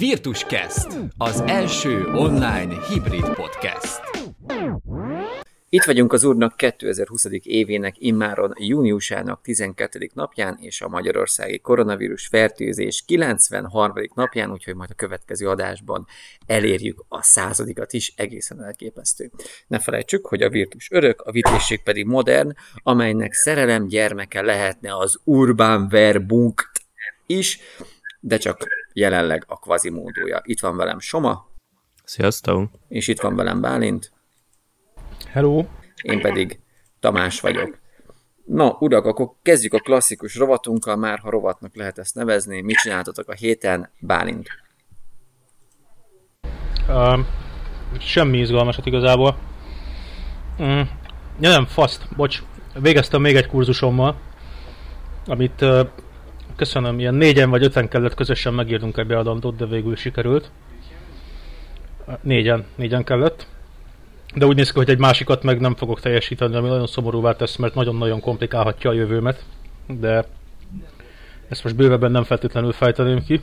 Virtuscast, az első online hibrid podcast. Itt vagyunk az Úrnak 2020. évének immáron júniusának 12. napján és a magyarországi koronavírus fertőzés 93. napján, úgyhogy majd a következő adásban elérjük a századikat is, egészen elképesztő. Ne felejtsük, hogy a virtus örök, a vitésség pedig modern, amelynek szerelem gyermeke lehetne az Urban Verbunkt is, de csak jelenleg a kvazimódója. Itt van velem Soma. Sziasztok! És itt van velem Bálint. Hello! Én pedig Tamás vagyok. Na, urak, akkor kezdjük a klasszikus rovatunkkal, már ha rovatnak lehet ezt nevezni. Mit csináltatok a héten, Bálint? Uh, semmi izgalmasat igazából. Mm, ja nem, faszt, bocs. Végeztem még egy kurzusommal, amit uh, köszönöm, ilyen négyen vagy öten kellett közösen megírnunk egy beadandót, de végül sikerült. Négyen, négyen kellett. De úgy néz ki, hogy egy másikat meg nem fogok teljesíteni, ami nagyon szomorúvá tesz, mert nagyon-nagyon komplikálhatja a jövőmet. De ezt most bővebben nem feltétlenül fejteném ki.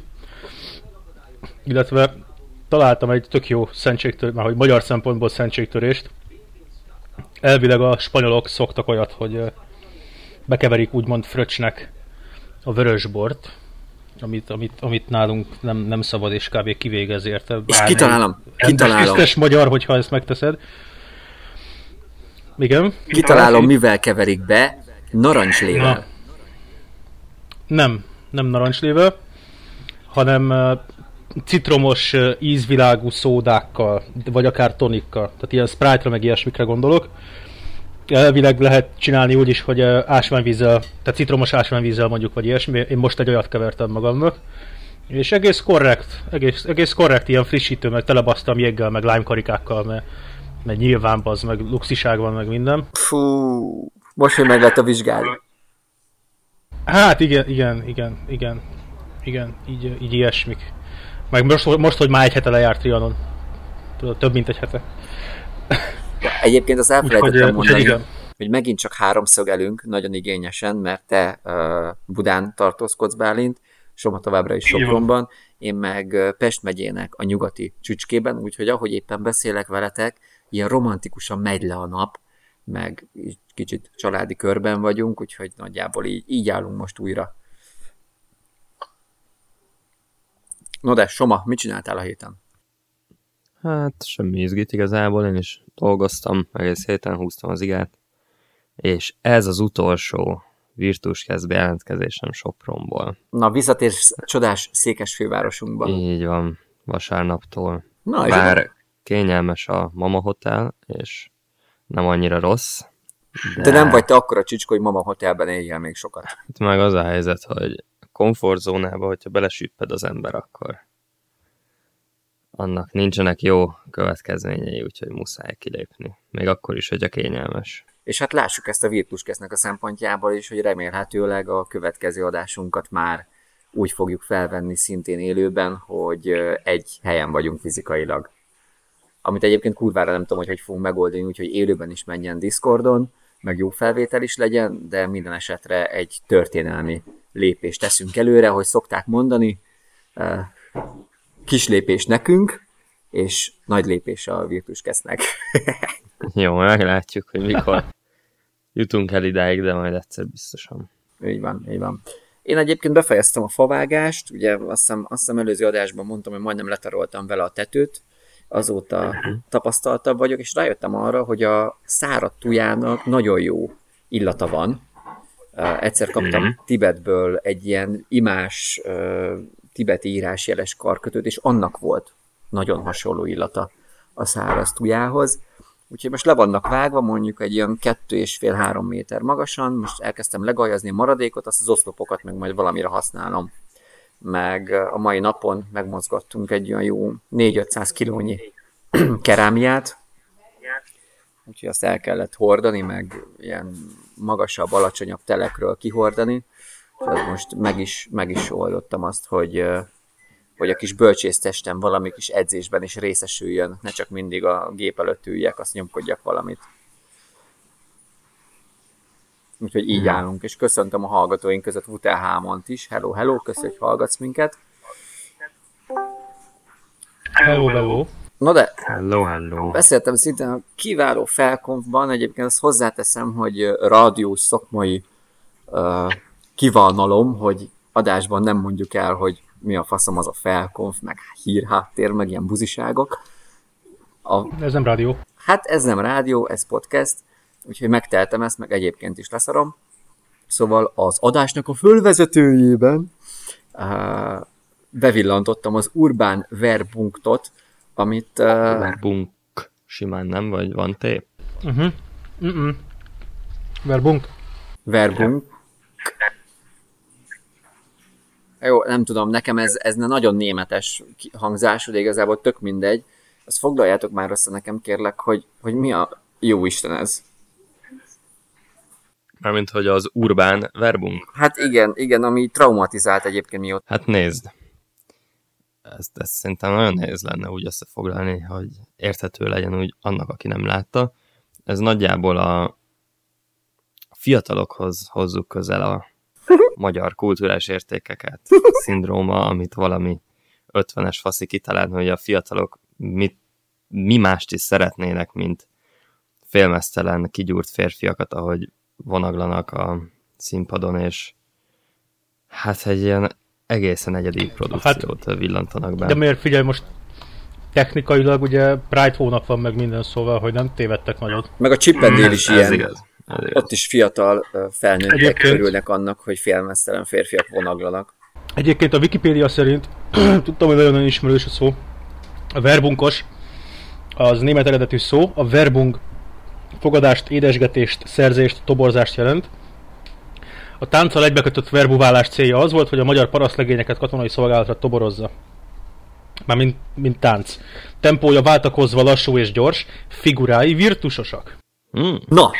Illetve találtam egy tök jó szentségtörést, már hogy magyar szempontból szentségtörést. Elvileg a spanyolok szoktak olyat, hogy bekeverik úgymond fröcsnek a vörösbort, amit, amit, amit nálunk nem, nem szabad, és kb. kivégez érte. És kitalálom, kitalálom. Tisztes magyar, hogyha ezt megteszed. Igen? Kitalálom, mivel keverik be. Narancslével. Na. Nem, nem narancslével, hanem citromos ízvilágú szódákkal, vagy akár tonikkal. Tehát ilyen Sprite-ra meg ilyesmikre gondolok elvileg lehet csinálni úgy is, hogy ásványvízzel, tehát citromos ásványvízzel mondjuk, vagy ilyesmi. Én most egy olyat kevertem magamnak. És egész korrekt, egész, egész korrekt, ilyen frissítő, meg telebasztam jéggel, meg lime karikákkal, mert, mert nyilván az, meg luxiság van, meg minden. Fú, most, hogy meg lett a vizsgád. Hát igen, igen, igen, igen, igen, így, így ilyesmik. Meg most, most, hogy már egy hete lejárt Trianon. Tudod, több mint egy hete. Egyébként az elfelejtettem mondani, hogy, hogy megint csak háromszögelünk nagyon igényesen, mert te uh, Budán tartózkodsz Bálint, Soma továbbra is Sopronban, én meg Pest megyének a nyugati csücskében, úgyhogy ahogy éppen beszélek veletek, ilyen romantikusan megy le a nap, meg kicsit családi körben vagyunk, úgyhogy nagyjából így, így állunk most újra. No de, Soma, mit csináltál a héten? Hát semmi izgit igazából, én is dolgoztam, egész héten húztam az igát, és ez az utolsó Virtus kezd bejelentkezésem Sopronból. Na, visszatérsz csodás székes fővárosunkba. Így van, vasárnaptól. Na, Bár kényelmes a Mama Hotel, és nem annyira rossz. De, de nem vagy te akkora csicska, hogy Mama Hotelben éljél még sokat. Hát meg az a helyzet, hogy komfortzónába, hogyha belesüpped az ember, akkor annak nincsenek jó következményei, úgyhogy muszáj kilépni. Még akkor is, hogy a kényelmes. És hát lássuk ezt a Virtuskesznek a szempontjából is, hogy remélhetőleg a következő adásunkat már úgy fogjuk felvenni szintén élőben, hogy egy helyen vagyunk fizikailag. Amit egyébként kurvára nem tudom, hogy hogy fogunk megoldani, úgyhogy élőben is menjen Discordon, meg jó felvétel is legyen, de minden esetre egy történelmi lépést teszünk előre, hogy szokták mondani, kis lépés nekünk, és nagy lépés a Virtus Kesznek. Jó, meglátjuk, hogy mikor jutunk el idáig, de majd egyszer biztosan. Így van, így van. Én egyébként befejeztem a favágást, ugye azt hiszem, azt hiszem előző adásban mondtam, hogy majdnem letaroltam vele a tetőt, azóta tapasztaltabb vagyok, és rájöttem arra, hogy a száradt tujának nagyon jó illata van. Uh, egyszer kaptam uh-huh. Tibetből egy ilyen imás uh, tibeti írásjeles karkötőt, és annak volt nagyon hasonló illata a száraz tujához. Úgyhogy most le vannak vágva, mondjuk egy ilyen kettő és fél három méter magasan, most elkezdtem legajazni a maradékot, azt az oszlopokat meg majd valamire használom. Meg a mai napon megmozgattunk egy olyan jó 4-500 kilónyi kerámiát, úgyhogy azt el kellett hordani, meg ilyen magasabb, alacsonyabb telekről kihordani, tehát most meg is, meg is oldottam azt, hogy, hogy a kis bölcsésztestem valami kis edzésben is részesüljön, ne csak mindig a gép előtt üljek, azt nyomkodjak valamit. Úgyhogy így állunk, és köszöntöm a hallgatóink között Vutel Hámont is. Hello, hello, köszönjük, hogy hallgatsz minket. Hello, hello. Na de, Hello, hello. beszéltem szintén a kiváló felkonfban, egyébként azt hozzáteszem, hogy ö, rádiós szakmai uh, kívánalom, hogy adásban nem mondjuk el, hogy mi a faszom az a felkonf, meg hírháttér, meg ilyen buziságok. A, Ez nem rádió. hát ez nem rádió, ez podcast, úgyhogy megteltem ezt, meg egyébként is leszarom. Szóval az adásnak a fölvezetőjében uh, bevillantottam az Urbán Verbunktot, amit uh, Bunk simán nem, vagy van té? Uh-huh. Uh-uh. Verbunk. Verbunk. Jó, nem tudom, nekem ez, ez nagyon németes hangzású, de igazából tök mindegy. Azt foglaljátok már össze nekem, kérlek, hogy, hogy mi a jó Isten ez. Mármint, hogy az urbán verbunk. Hát igen, igen, ami traumatizált egyébként mióta. Hát nézd. Ezt, ezt szerintem nagyon nehéz lenne úgy összefoglalni, hogy érthető legyen úgy annak, aki nem látta. Ez nagyjából a fiatalokhoz hozzuk közel a magyar kulturális értékeket. Szindróma, amit valami 50-es faszi kitalált, hogy a fiatalok mit, mi mást is szeretnének, mint félmeztelen, kigyúrt férfiakat, ahogy vonaglanak a színpadon, és hát egy ilyen egészen egyedi produkciót hát, villantanak be. De miért figyelj most technikailag ugye Pride hónap van meg minden szóval, hogy nem tévedtek nagyot. Meg a Chippendale is ez ilyen. igaz. Igaz. Ott is fiatal felnőttek Egyébként- örülnek annak, hogy félmeztelen férfiak vonaglanak. Egyébként a Wikipédia szerint, tudtam, hogy nagyon ismerős a szó, a verbunkos, az német eredetű szó, a verbung fogadást, édesgetést, szerzést, toborzást jelent. A tánccal egybekötött verbuválás célja az volt, hogy a magyar parasztlegényeket katonai szolgálatra toborozza. Már mint, mint tánc. Tempója váltakozva lassú és gyors, figurái virtusosak. Mm, Na,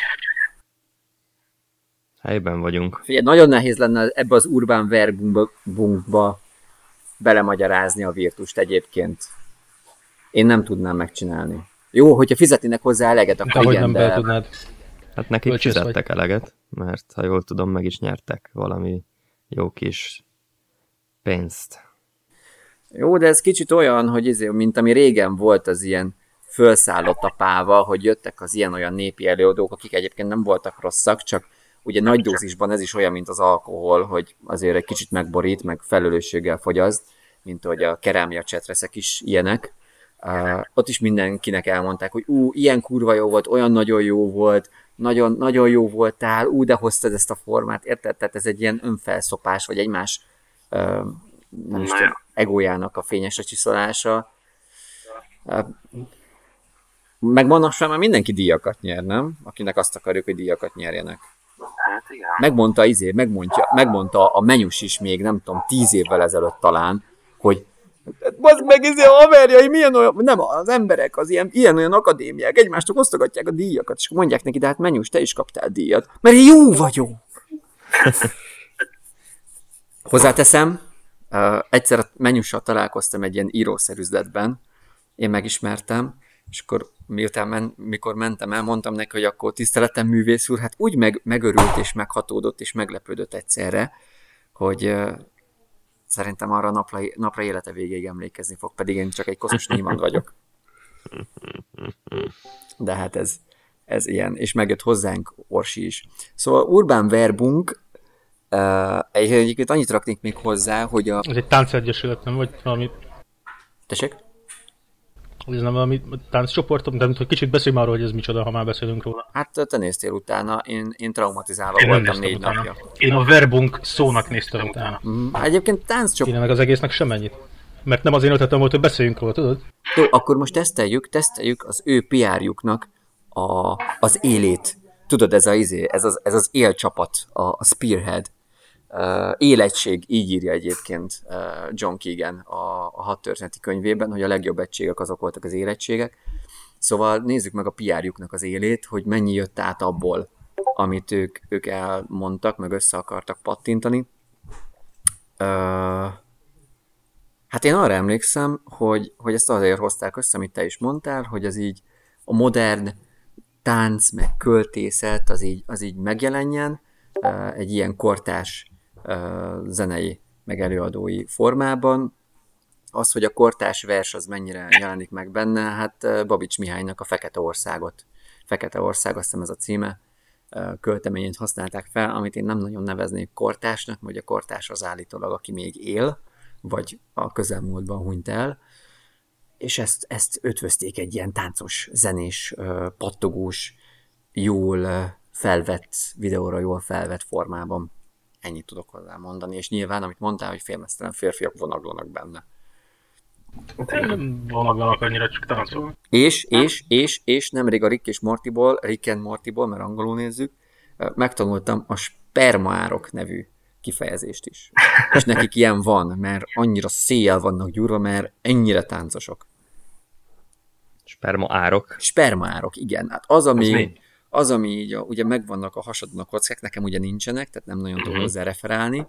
helyben vagyunk. figyelj, nagyon nehéz lenne ebbe az urbán verbunkba belemagyarázni a virtust egyébként. Én nem tudnám megcsinálni. Jó, hogyha fizetnének hozzá eleget, akkor hogy igen, nem de... tudnád. Hát nekik Bölcsész vagy. fizettek eleget, mert ha jól tudom, meg is nyertek valami jó kis pénzt. Jó, de ez kicsit olyan, hogy izé, mint ami régen volt az ilyen fölszállott a páva, hogy jöttek az ilyen-olyan népi előadók, akik egyébként nem voltak rosszak, csak ugye nagy dózisban ez is olyan, mint az alkohol, hogy azért egy kicsit megborít, meg felelősséggel fogyaszt, mint hogy a kerámia csetreszek is ilyenek. Uh, ott is mindenkinek elmondták, hogy ú, ilyen kurva jó volt, olyan nagyon jó volt, nagyon, nagyon jó voltál, ú, de hoztad ezt a formát, érted? Tehát ez egy ilyen önfelszopás, vagy egymás uh, nem is tudom, egójának a fényesre csiszolása. Uh, meg manapság már mindenki díjakat nyer, nem? Akinek azt akarjuk, hogy díjakat nyerjenek. Hát igen. Megmondta izé, megmondja, megmondta a menyus is még, nem tudom, tíz évvel ezelőtt talán, hogy Bazd meg, izé, a haverjai, milyen olyan, nem az emberek, az ilyen, ilyen olyan akadémiák, egymástok osztogatják a díjakat, és mondják neki, de hát menyus, te is kaptál díjat, mert én jó vagyok. Hozzáteszem, egyszer a menyussal találkoztam egy ilyen írószer üzletben, én megismertem, és akkor miután men, mikor mentem el, mondtam neki, hogy akkor tiszteletem művész úr, hát úgy meg, megörült és meghatódott és meglepődött egyszerre, hogy uh, szerintem arra napra, napra élete végéig emlékezni fog, pedig én csak egy koszos némand vagyok. De hát ez, ez ilyen, és megjött hozzánk Orsi is. Szóval Urbán Verbunk, uh, egyébként annyit raknék még hozzá, hogy a... Ez egy táncegyesület, nem? Vagy valami, Tessék? Ez nem valami tánccsoport, de hogy kicsit beszélj már arról, hogy ez micsoda, ha már beszélünk róla. Hát te néztél utána, én, én traumatizálva Én voltam négy utána. napja. Én a verbunk szónak néztem utána. Mm, Egyébként tánccsoport... Én meg az egésznek semmennyit. Mert nem az én ötletem volt, hogy beszéljünk róla, tudod? Jó, akkor most teszteljük, teszteljük az ő PR-juknak a, az élét. Tudod, ez, a, izé, ez, az, ez az élcsapat, a, a Spearhead. Uh, élegység, így írja egyébként uh, John Keegan a, a hat történeti könyvében, hogy a legjobb egységek azok voltak az élegységek. Szóval nézzük meg a PR-juknak az élét, hogy mennyi jött át abból, amit ők, ők elmondtak, meg össze akartak pattintani. Uh, Hát én arra emlékszem, hogy, hogy ezt azért hozták össze, amit te is mondtál, hogy az így a modern tánc, meg költészet, az így, az így megjelenjen egy ilyen kortás zenei, meg előadói formában. az, hogy a kortás vers az mennyire jelenik meg benne, hát Babics Mihálynak a Fekete Országot. Fekete Ország, azt hiszem ez a címe, költeményét használták fel, amit én nem nagyon neveznék kortásnak, vagy a kortás az állítólag, aki még él, vagy a közelmúltban hunyt el, és ezt, ezt ötvözték egy ilyen táncos, zenés, pattogós, jól felvett, videóra jól felvett formában. Ennyit tudok hozzá mondani, és nyilván, amit mondtál, hogy félmeztelen férfiak vonaglanak benne. Nem vonaglanak annyira, csak táncol. És, és, és, és nemrég a Rick és Mortyból, Rick and Mortyból, mert angolul nézzük, megtanultam a spermaárok nevű kifejezést is. És nekik ilyen van, mert annyira széjjel vannak gyúrva, mert ennyire táncosok. Sperma árok. Sperma árok, igen. Hát az, ami, mi? Az, ami így, a, ugye megvannak a hasadon a kockák, nekem ugye nincsenek, tehát nem nagyon tudok Mhm. hozzá referálni,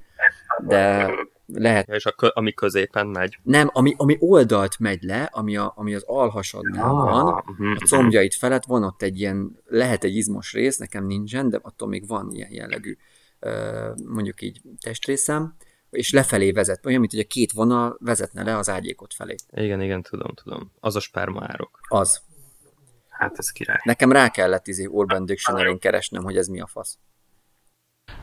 de lehet, és a kö, ami középen megy. nem, ami, ami oldalt megy le, ami, a, ami az alhasadnál van, mhm, a combjait felett van ott egy ilyen, lehet egy izmos rész, nekem nincsen, de attól még van ilyen jellegű, mondjuk így testrészem, és lefelé vezet, olyan, mint hogy a két vonal vezetne le az ágyékot felé. Igen, igen, tudom, tudom. Az a sperma árok. Az. Hát ez király. Nekem rá kellett izé Urban dictionary keresnem, hogy ez mi a fasz.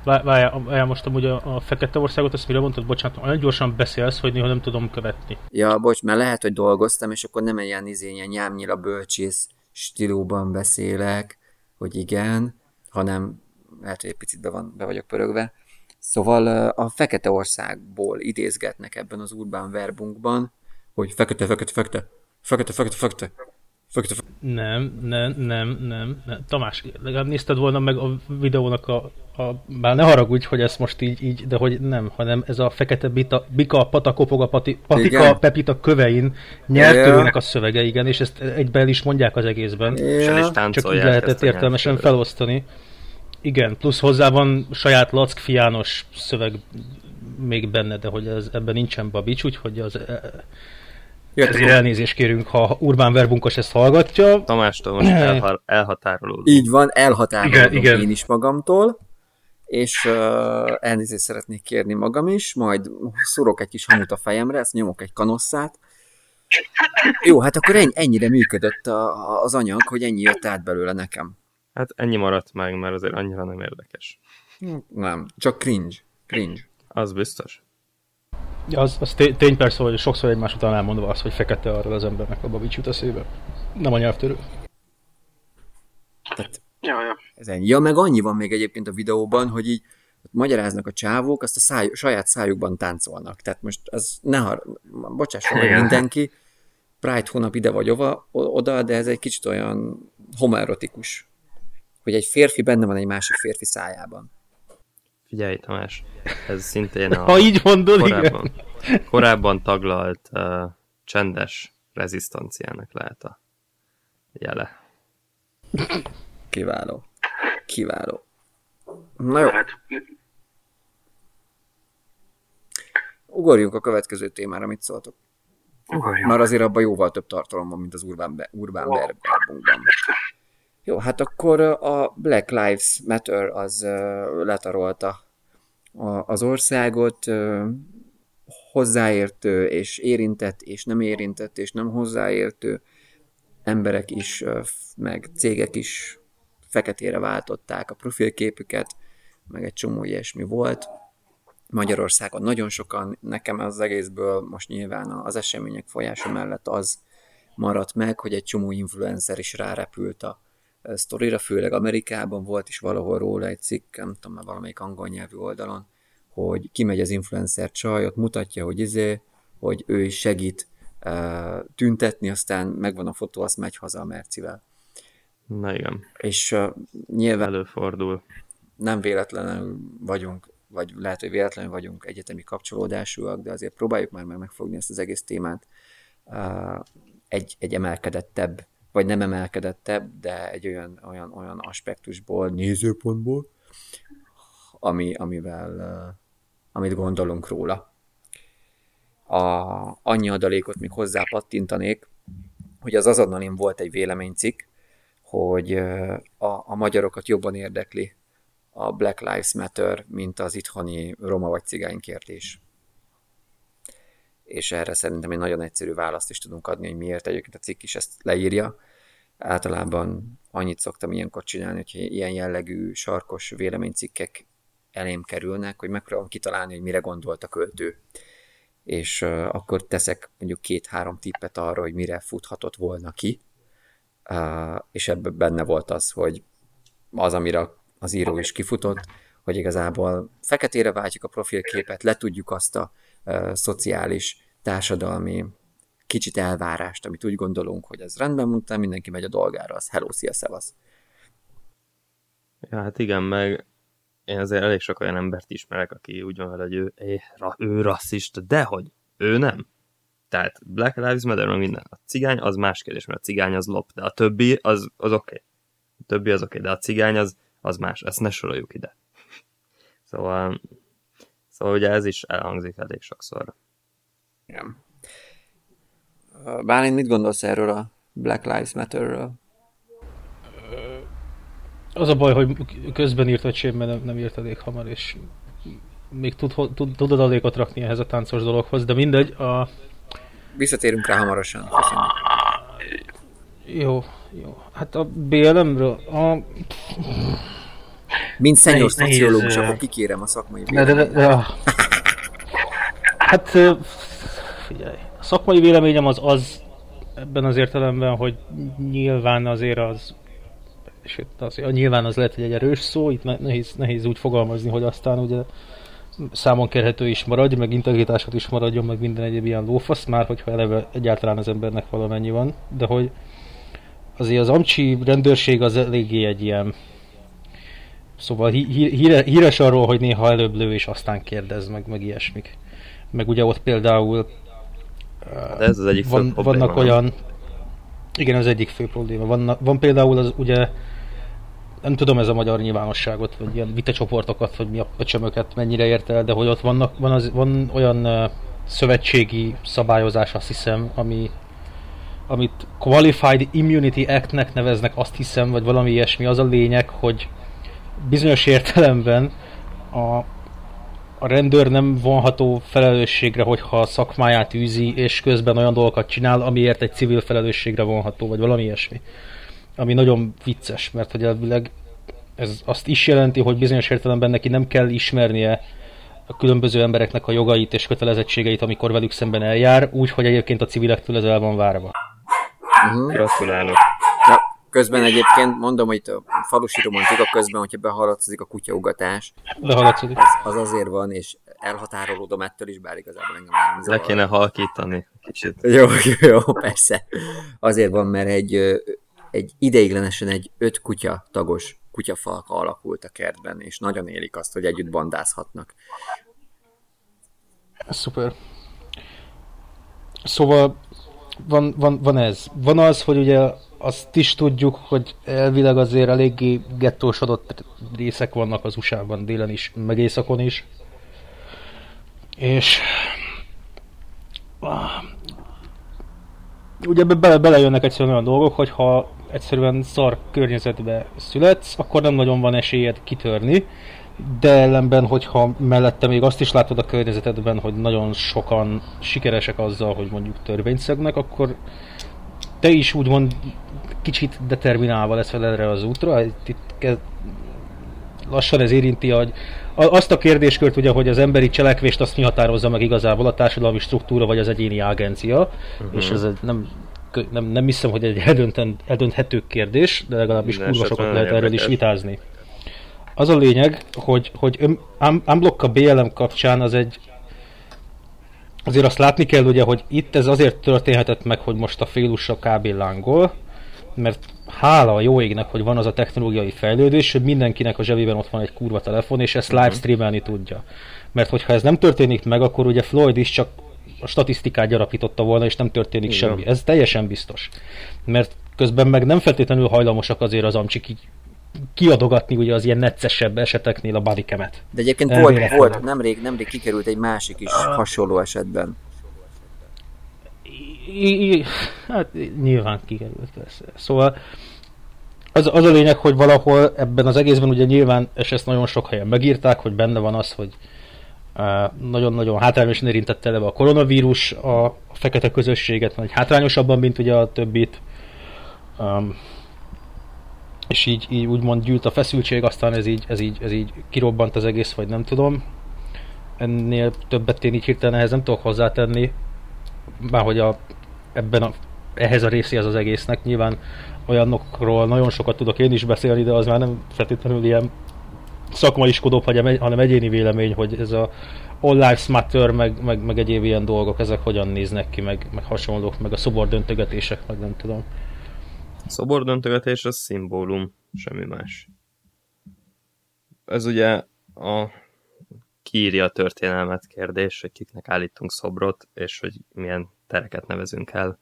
Vá- Várjál, most amúgy a, a Fekete Országot, azt mire mondtad, bocsánat, olyan gyorsan beszélsz, hogy néha nem tudom követni. Ja, bocs, mert lehet, hogy dolgoztam, és akkor nem ilyen izé, ilyen nyámnyira bölcsész stílóban beszélek, hogy igen, hanem lehet, hogy egy picit be, van, be vagyok pörögve. Szóval a Fekete Országból idézgetnek ebben az Urban Verbunkban, hogy fekete, fekete, fekete, fekete, fekete, fekete, fekete. Nem, nem, nem, nem, nem. Tamás, legalább nézted volna meg a videónak a, a bár ne haragudj, hogy ezt most így, így, de hogy nem, hanem ez a fekete bita, bika, pata, kopoga, pati, patika, Igen. pepita kövein nyertőnek a szövege, igen, és ezt egyben el is mondják az egészben. Ja, Csak így lehetett értelmesen felosztani. Igen, plusz hozzá van saját Lack fiános szöveg még benne, de hogy ez, ebben nincsen babics, úgyhogy az, Jött ezért elnézést kérünk, ha Urbán Verbunkos ezt hallgatja. Tamástól most elha- elhatárolódunk. Így van, elhatárolodom Igen, igen. én is magamtól, és uh, elnézést szeretnék kérni magam is, majd szurok egy kis hamut a fejemre, ezt nyomok egy kanosszát. Jó, hát akkor ennyi, ennyire működött a, az anyag, hogy ennyi jött át belőle nekem. Hát ennyi maradt meg, mert azért annyira nem érdekes. Nem, csak cringe. Cringe. Az biztos. Ja, az, az té- tény persze, hogy sokszor egymás után elmondva azt, hogy fekete arra az embernek a babics jut eszébe. Nem a nyelvtörő. Tehát Ja, ja. ez ennyi. Ja, meg annyi van még egyébként a videóban, hogy így magyaráznak a csávók, azt a száj, saját szájukban táncolnak. Tehát most ez ne har... Bocsásson meg mindenki, Pride hónap ide vagy ova, oda, de ez egy kicsit olyan homoerotikus. Hogy egy férfi benne van egy másik férfi szájában. Figyelj, Tamás, ez szintén a Ha így mondod, korábban, igen. korábban taglalt uh, csendes rezisztanciának lehet a jele. Kiváló. Kiváló. Na jó, Hát, ugorjunk a következő témára, mit szóltok? ugorjunk. Már azért abban jóval több tartalom van, mint az Urbán, Be- Urbán Verbunkban. Jó, hát akkor a Black Lives Matter az letarolta az országot, hozzáértő és érintett és nem érintett és nem hozzáértő emberek is, meg cégek is feketére váltották a profilképüket, meg egy csomó ilyesmi volt. Magyarországon nagyon sokan, nekem az egészből most nyilván az események folyása mellett az maradt meg, hogy egy csomó influencer is rárepült a sztorira, főleg Amerikában volt is valahol róla egy cikk, nem tudom, már valamelyik angol nyelvű oldalon, hogy kimegy az influencer csaj, ott mutatja, hogy izé, hogy ő is segít uh, tüntetni, aztán megvan a fotó, azt megy haza a Mercivel. Na igen, És uh, nyilván előfordul. nem véletlenül vagyunk, vagy lehet, hogy véletlenül vagyunk egyetemi kapcsolódásúak, de azért próbáljuk már meg megfogni ezt az egész témát uh, egy, egy emelkedettebb, vagy nem emelkedettebb, de egy olyan, olyan, olyan aspektusból, nézőpontból, ami, amivel, amit gondolunk róla. A, annyi adalékot még hozzá pattintanék, hogy az azonnalin volt egy véleménycikk, hogy a, a magyarokat jobban érdekli a Black Lives Matter, mint az itthoni roma vagy cigány kérdés. és erre szerintem egy nagyon egyszerű választ is tudunk adni, hogy miért egyébként a cikk is ezt leírja. Általában annyit szoktam ilyenkor csinálni, hogy ilyen jellegű sarkos véleménycikkek elém kerülnek, hogy megpróbálom kitalálni, hogy mire gondolt a költő. És uh, akkor teszek mondjuk két-három tippet arra, hogy mire futhatott volna ki, uh, és ebben benne volt az, hogy az, amire az író is kifutott, hogy igazából feketére váltjuk a profilképet, letudjuk azt a uh, szociális, társadalmi kicsit elvárást, amit úgy gondolunk, hogy ez rendben mondtam, mindenki megy a dolgára, az hello, szia, szevasz. Ja, hát igen, meg én azért elég sok olyan embert ismerek, aki úgy van vele, hogy ő, ő, ő rasszista, de hogy ő nem. Tehát Black Lives Matter, meg minden. A cigány az más kérdés, mert a cigány az lop, de a többi az, az oké. Okay. A többi az oké, okay, de a cigány az, az más. Ezt ne soroljuk ide. Szóval, szóval ugye ez is elhangzik elég sokszor. Igen. Bálint, mit gondolsz erről a Black Lives Matter-ről? Az a baj, hogy közben írt öcsém, mert nem, nem írt elég hamar, és még tud, tud, tud adalékot rakni ehhez a táncos dologhoz, de mindegy. A... Visszatérünk rá hamarosan. Köszönjük. Jó, jó. Hát a BLM-ről... A... Mint szenyor szociológus, akkor kikérem a szakmai de, de, de, de, Hát figyelj, szakmai véleményem az az ebben az értelemben, hogy nyilván azért az itt az, nyilván az lehet, hogy egy erős szó, itt nehéz, nehéz úgy fogalmazni, hogy aztán ugye számon kérhető is maradj, meg integritásot is maradjon, meg minden egyéb ilyen lófasz, már hogyha eleve egyáltalán az embernek valamennyi van, de hogy azért az amcsi rendőrség az eléggé egy ilyen Szóval hí- híre, híres arról, hogy néha előbb lő és aztán kérdez, meg, meg ilyesmik. Meg ugye ott például de ez az egyik van, probléma, vannak olyan... Igen, az egyik fő probléma. Van, van például az ugye nem tudom ez a magyar nyilvánosságot, vagy ilyen vitacsoportokat, vagy mi a pöcsömöket mennyire ért el, de hogy ott vannak, van, az, van olyan uh, szövetségi szabályozás, azt hiszem, ami amit Qualified Immunity Act-nek neveznek, azt hiszem, vagy valami ilyesmi, az a lényeg, hogy bizonyos értelemben a, a rendőr nem vonható felelősségre, hogyha a szakmáját űzi, és közben olyan dolgokat csinál, amiért egy civil felelősségre vonható, vagy valami ilyesmi ami nagyon vicces, mert hogy elvileg ez azt is jelenti, hogy bizonyos értelemben neki nem kell ismernie a különböző embereknek a jogait és kötelezettségeit, amikor velük szemben eljár, úgy, hogy egyébként a civilektől ez el van várva. Uh-huh. Gratulálok. Közben egyébként mondom, hogy a falusi romantika közben, hogyha behaladszódik a kutyaugatás, Behaladszódik. Az, az azért van, és elhatárolódom ettől is, bár igazából engem nem Le kéne halkítani kicsit. Jó, jó, jó, persze. Azért van, mert egy egy ideiglenesen egy öt kutya tagos kutyafalka alakult a kertben, és nagyon élik azt, hogy együtt bandázhatnak. Szuper. Szóval van, van, van ez. Van az, hogy ugye azt is tudjuk, hogy elvileg azért eléggé gettósodott részek vannak az USA-ban, délen is, meg északon is. És ugye bele, belejönnek egyszerűen olyan dolgok, hogy ha egyszerűen szar környezetbe születsz, akkor nem nagyon van esélyed kitörni, de ellenben, hogyha mellette még azt is látod a környezetedben, hogy nagyon sokan sikeresek azzal, hogy mondjuk törvényt akkor te is úgymond kicsit determinálva leszel erre az útra. Itt kezd, lassan ez érinti hogy azt a kérdéskört, ugye, hogy az emberi cselekvést azt mi határozza meg igazából, a társadalmi struktúra vagy az egyéni agencia, uh-huh. és ez nem nem, nem hiszem, hogy egy eldönten, eldönthető kérdés, de legalábbis kurva sokat lehet erről is vitázni. Az a lényeg, hogy, hogy Unblock a BLM kapcsán az egy azért azt látni kell ugye, hogy itt ez azért történhetett meg, hogy most a félusa kb. lángol, mert hála a jó égnek, hogy van az a technológiai fejlődés, hogy mindenkinek a zsebében ott van egy kurva telefon, és ezt live streamelni tudja. Mert hogyha ez nem történik meg, akkor ugye Floyd is csak a statisztikát gyarapította volna, és nem történik Igen. semmi. Ez teljesen biztos. Mert közben meg nem feltétlenül hajlamosak azért az amcsik így kiadogatni ugye az ilyen neccesebb eseteknél a bodycam-et. De egyébként El volt, volt nemrég, nemrég kikerült egy másik is hasonló esetben. I, I, hát nyilván kikerült persze. Szóval az, az a lényeg, hogy valahol ebben az egészben ugye nyilván, és ezt nagyon sok helyen megírták, hogy benne van az, hogy nagyon-nagyon hátrányosan érintette eleve a koronavírus a, a fekete közösséget, vagy hátrányosabban, mint ugye a többit. Um, és így, így úgymond gyűlt a feszültség, aztán ez így, ez, így, ez így kirobbant az egész, vagy nem tudom. Ennél többet én így hirtelen ehhez nem tudok hozzátenni, bárhogy a, ebben a, ehhez a részéhez az egésznek nyilván olyanokról nagyon sokat tudok én is beszélni, de az már nem feltétlenül ilyen szakmaiskodóbb, hanem egyéni vélemény, hogy ez a All Lives Matter, meg, meg, meg egyéb ilyen dolgok, ezek hogyan néznek ki, meg, meg hasonlók, meg a szobordöntögetések, meg nem tudom. A szobordöntögetés az szimbólum, semmi más. Ez ugye a kiírja a történelmet kérdés, hogy kiknek állítunk szobrot, és hogy milyen tereket nevezünk el.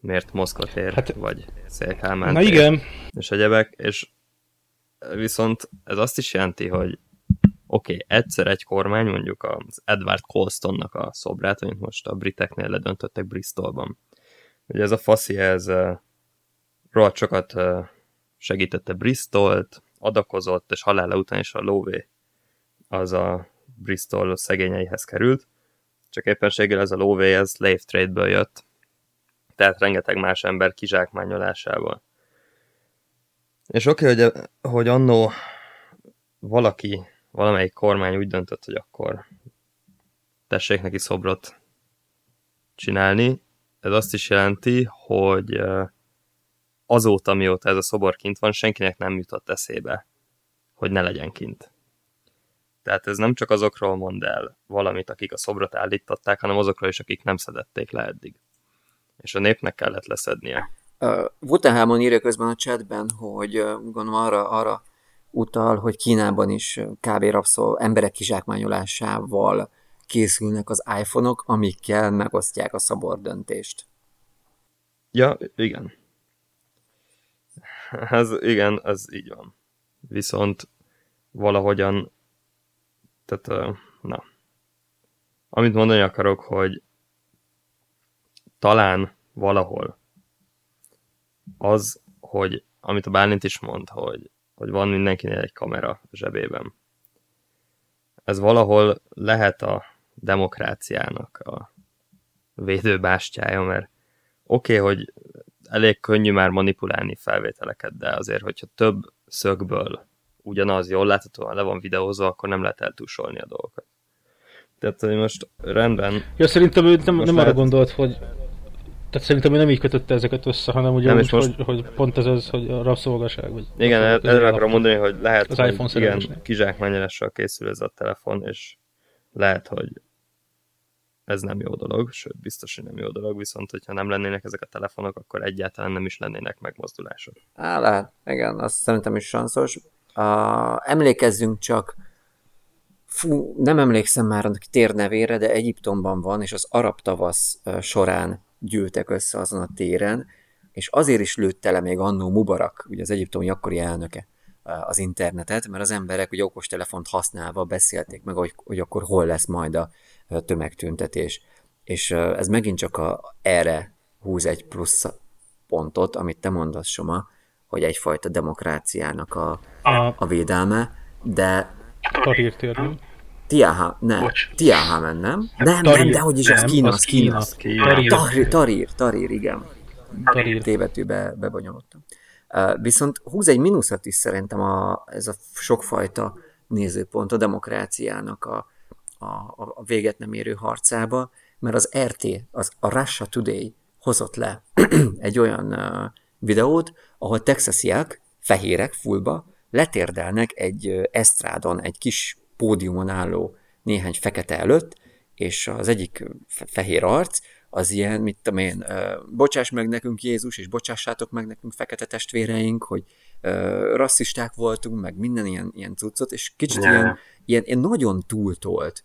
Miért Moszkva tér, hát, vagy Szélkálmán Na tér, igen. és egyebek, és viszont ez azt is jelenti, hogy oké, okay, egyszer egy kormány, mondjuk az Edward Colstonnak a szobrát, amit most a briteknél ledöntöttek Bristolban. Ugye ez a faszi, ez uh, rohadt sokat uh, segítette Bristolt, adakozott, és halála után is a lóvé az a Bristol szegényeihez került. Csak éppenséggel ez a lóvé, ez slave trade-ből jött, tehát rengeteg más ember kizsákmányolásával. És oké, okay, hogy, hogy annó valaki, valamelyik kormány úgy döntött, hogy akkor tessék neki szobrot csinálni, ez azt is jelenti, hogy azóta, mióta ez a szobor kint van, senkinek nem jutott eszébe, hogy ne legyen kint. Tehát ez nem csak azokról mond el valamit, akik a szobrot állították, hanem azokról is, akik nem szedették le eddig. És a népnek kellett leszednie. Uh, Wutenhamon írja közben a chatben, hogy uh, gondolom arra, arra utal, hogy Kínában is kb. rabszol emberek kizsákmányolásával készülnek az iPhone-ok, amikkel megosztják a szabor-döntést. Ja, igen. Ez, igen, ez így van. Viszont valahogyan, tehát, na, amit mondani akarok, hogy talán valahol az, hogy amit a Bálint is mond, hogy, hogy van mindenkinél egy kamera zsebében. Ez valahol lehet a demokráciának a védőbástyája, mert oké, okay, hogy elég könnyű már manipulálni felvételeket, de azért, hogyha több szögből ugyanaz jól láthatóan le van videózva, akkor nem lehet eltúsolni a dolgokat. Tehát, hogy most rendben... Ja, szerintem ő nem, nem lehet... arra gondolt, hogy tehát szerintem ő nem így kötötte ezeket össze, hanem ugye nem, úgy, most... hogy, hogy, pont ez az, hogy a rabszolgaság. Vagy igen, erre akarom mondani, hogy lehet, az hogy iPhone igen, kizsákmányolással készül ez a telefon, és lehet, hogy ez nem jó dolog, sőt, biztos, hogy nem jó dolog, viszont hogyha nem lennének ezek a telefonok, akkor egyáltalán nem is lennének megmozdulások. Á, lehet, igen, azt szerintem is sanszos. Uh, emlékezzünk csak, fú, nem emlékszem már a térnevére, de Egyiptomban van, és az arab tavasz során gyűltek össze azon a téren, és azért is lőtte le még annó Mubarak, ugye az egyiptomi akkori elnöke az internetet, mert az emberek ugye okostelefont használva beszélték meg, hogy, hogy akkor hol lesz majd a tömegtüntetés. És ez megint csak a, erre húz egy plusz pontot, amit te mondasz, Soma, hogy egyfajta demokráciának a, a védelme, de... Karírtérném. Tiaha, nem. Tiahamen, nem? Nem, tarír, nem, de hogy is, az Kína, az Kína. Kína. Tarír, tarír, tarír, igen. Tarír. Tévetőbe bebonyolódtam. Uh, viszont húz egy mínuszat is szerintem a, ez a sokfajta nézőpont a demokráciának a, a, a véget nem érő harcába, mert az RT, az, a Russia Today hozott le egy olyan uh, videót, ahol texasiak, fehérek, fullba, letérdelnek egy uh, esztrádon, egy kis pódiumon álló néhány fekete előtt, és az egyik fehér arc, az ilyen, mit tudom én, bocsáss meg nekünk Jézus, és bocsássátok meg nekünk fekete testvéreink, hogy rasszisták voltunk, meg minden ilyen, ilyen cuccot, és kicsit ilyen, ilyen, ilyen nagyon túltolt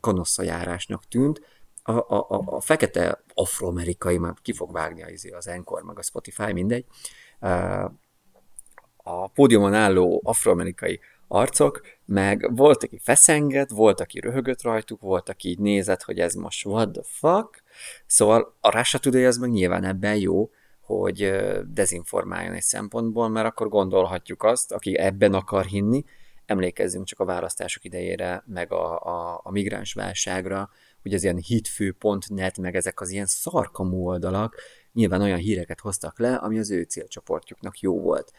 kanosszajárásnak tűnt. A, a, a, a fekete afroamerikai, már ki fog vágni az, izé, az Encore, meg a Spotify, mindegy, a pódiumon álló afroamerikai arcok, meg volt, aki feszengett, volt, aki röhögött rajtuk, volt, aki így nézett, hogy ez most what the fuck. Szóval a Russia Today az meg nyilván ebben jó, hogy dezinformáljon egy szempontból, mert akkor gondolhatjuk azt, aki ebben akar hinni, emlékezzünk csak a választások idejére, meg a, a, a migráns válságra, hogy az ilyen hitfő.net, meg ezek az ilyen szarkamú oldalak nyilván olyan híreket hoztak le, ami az ő célcsoportjuknak jó volt.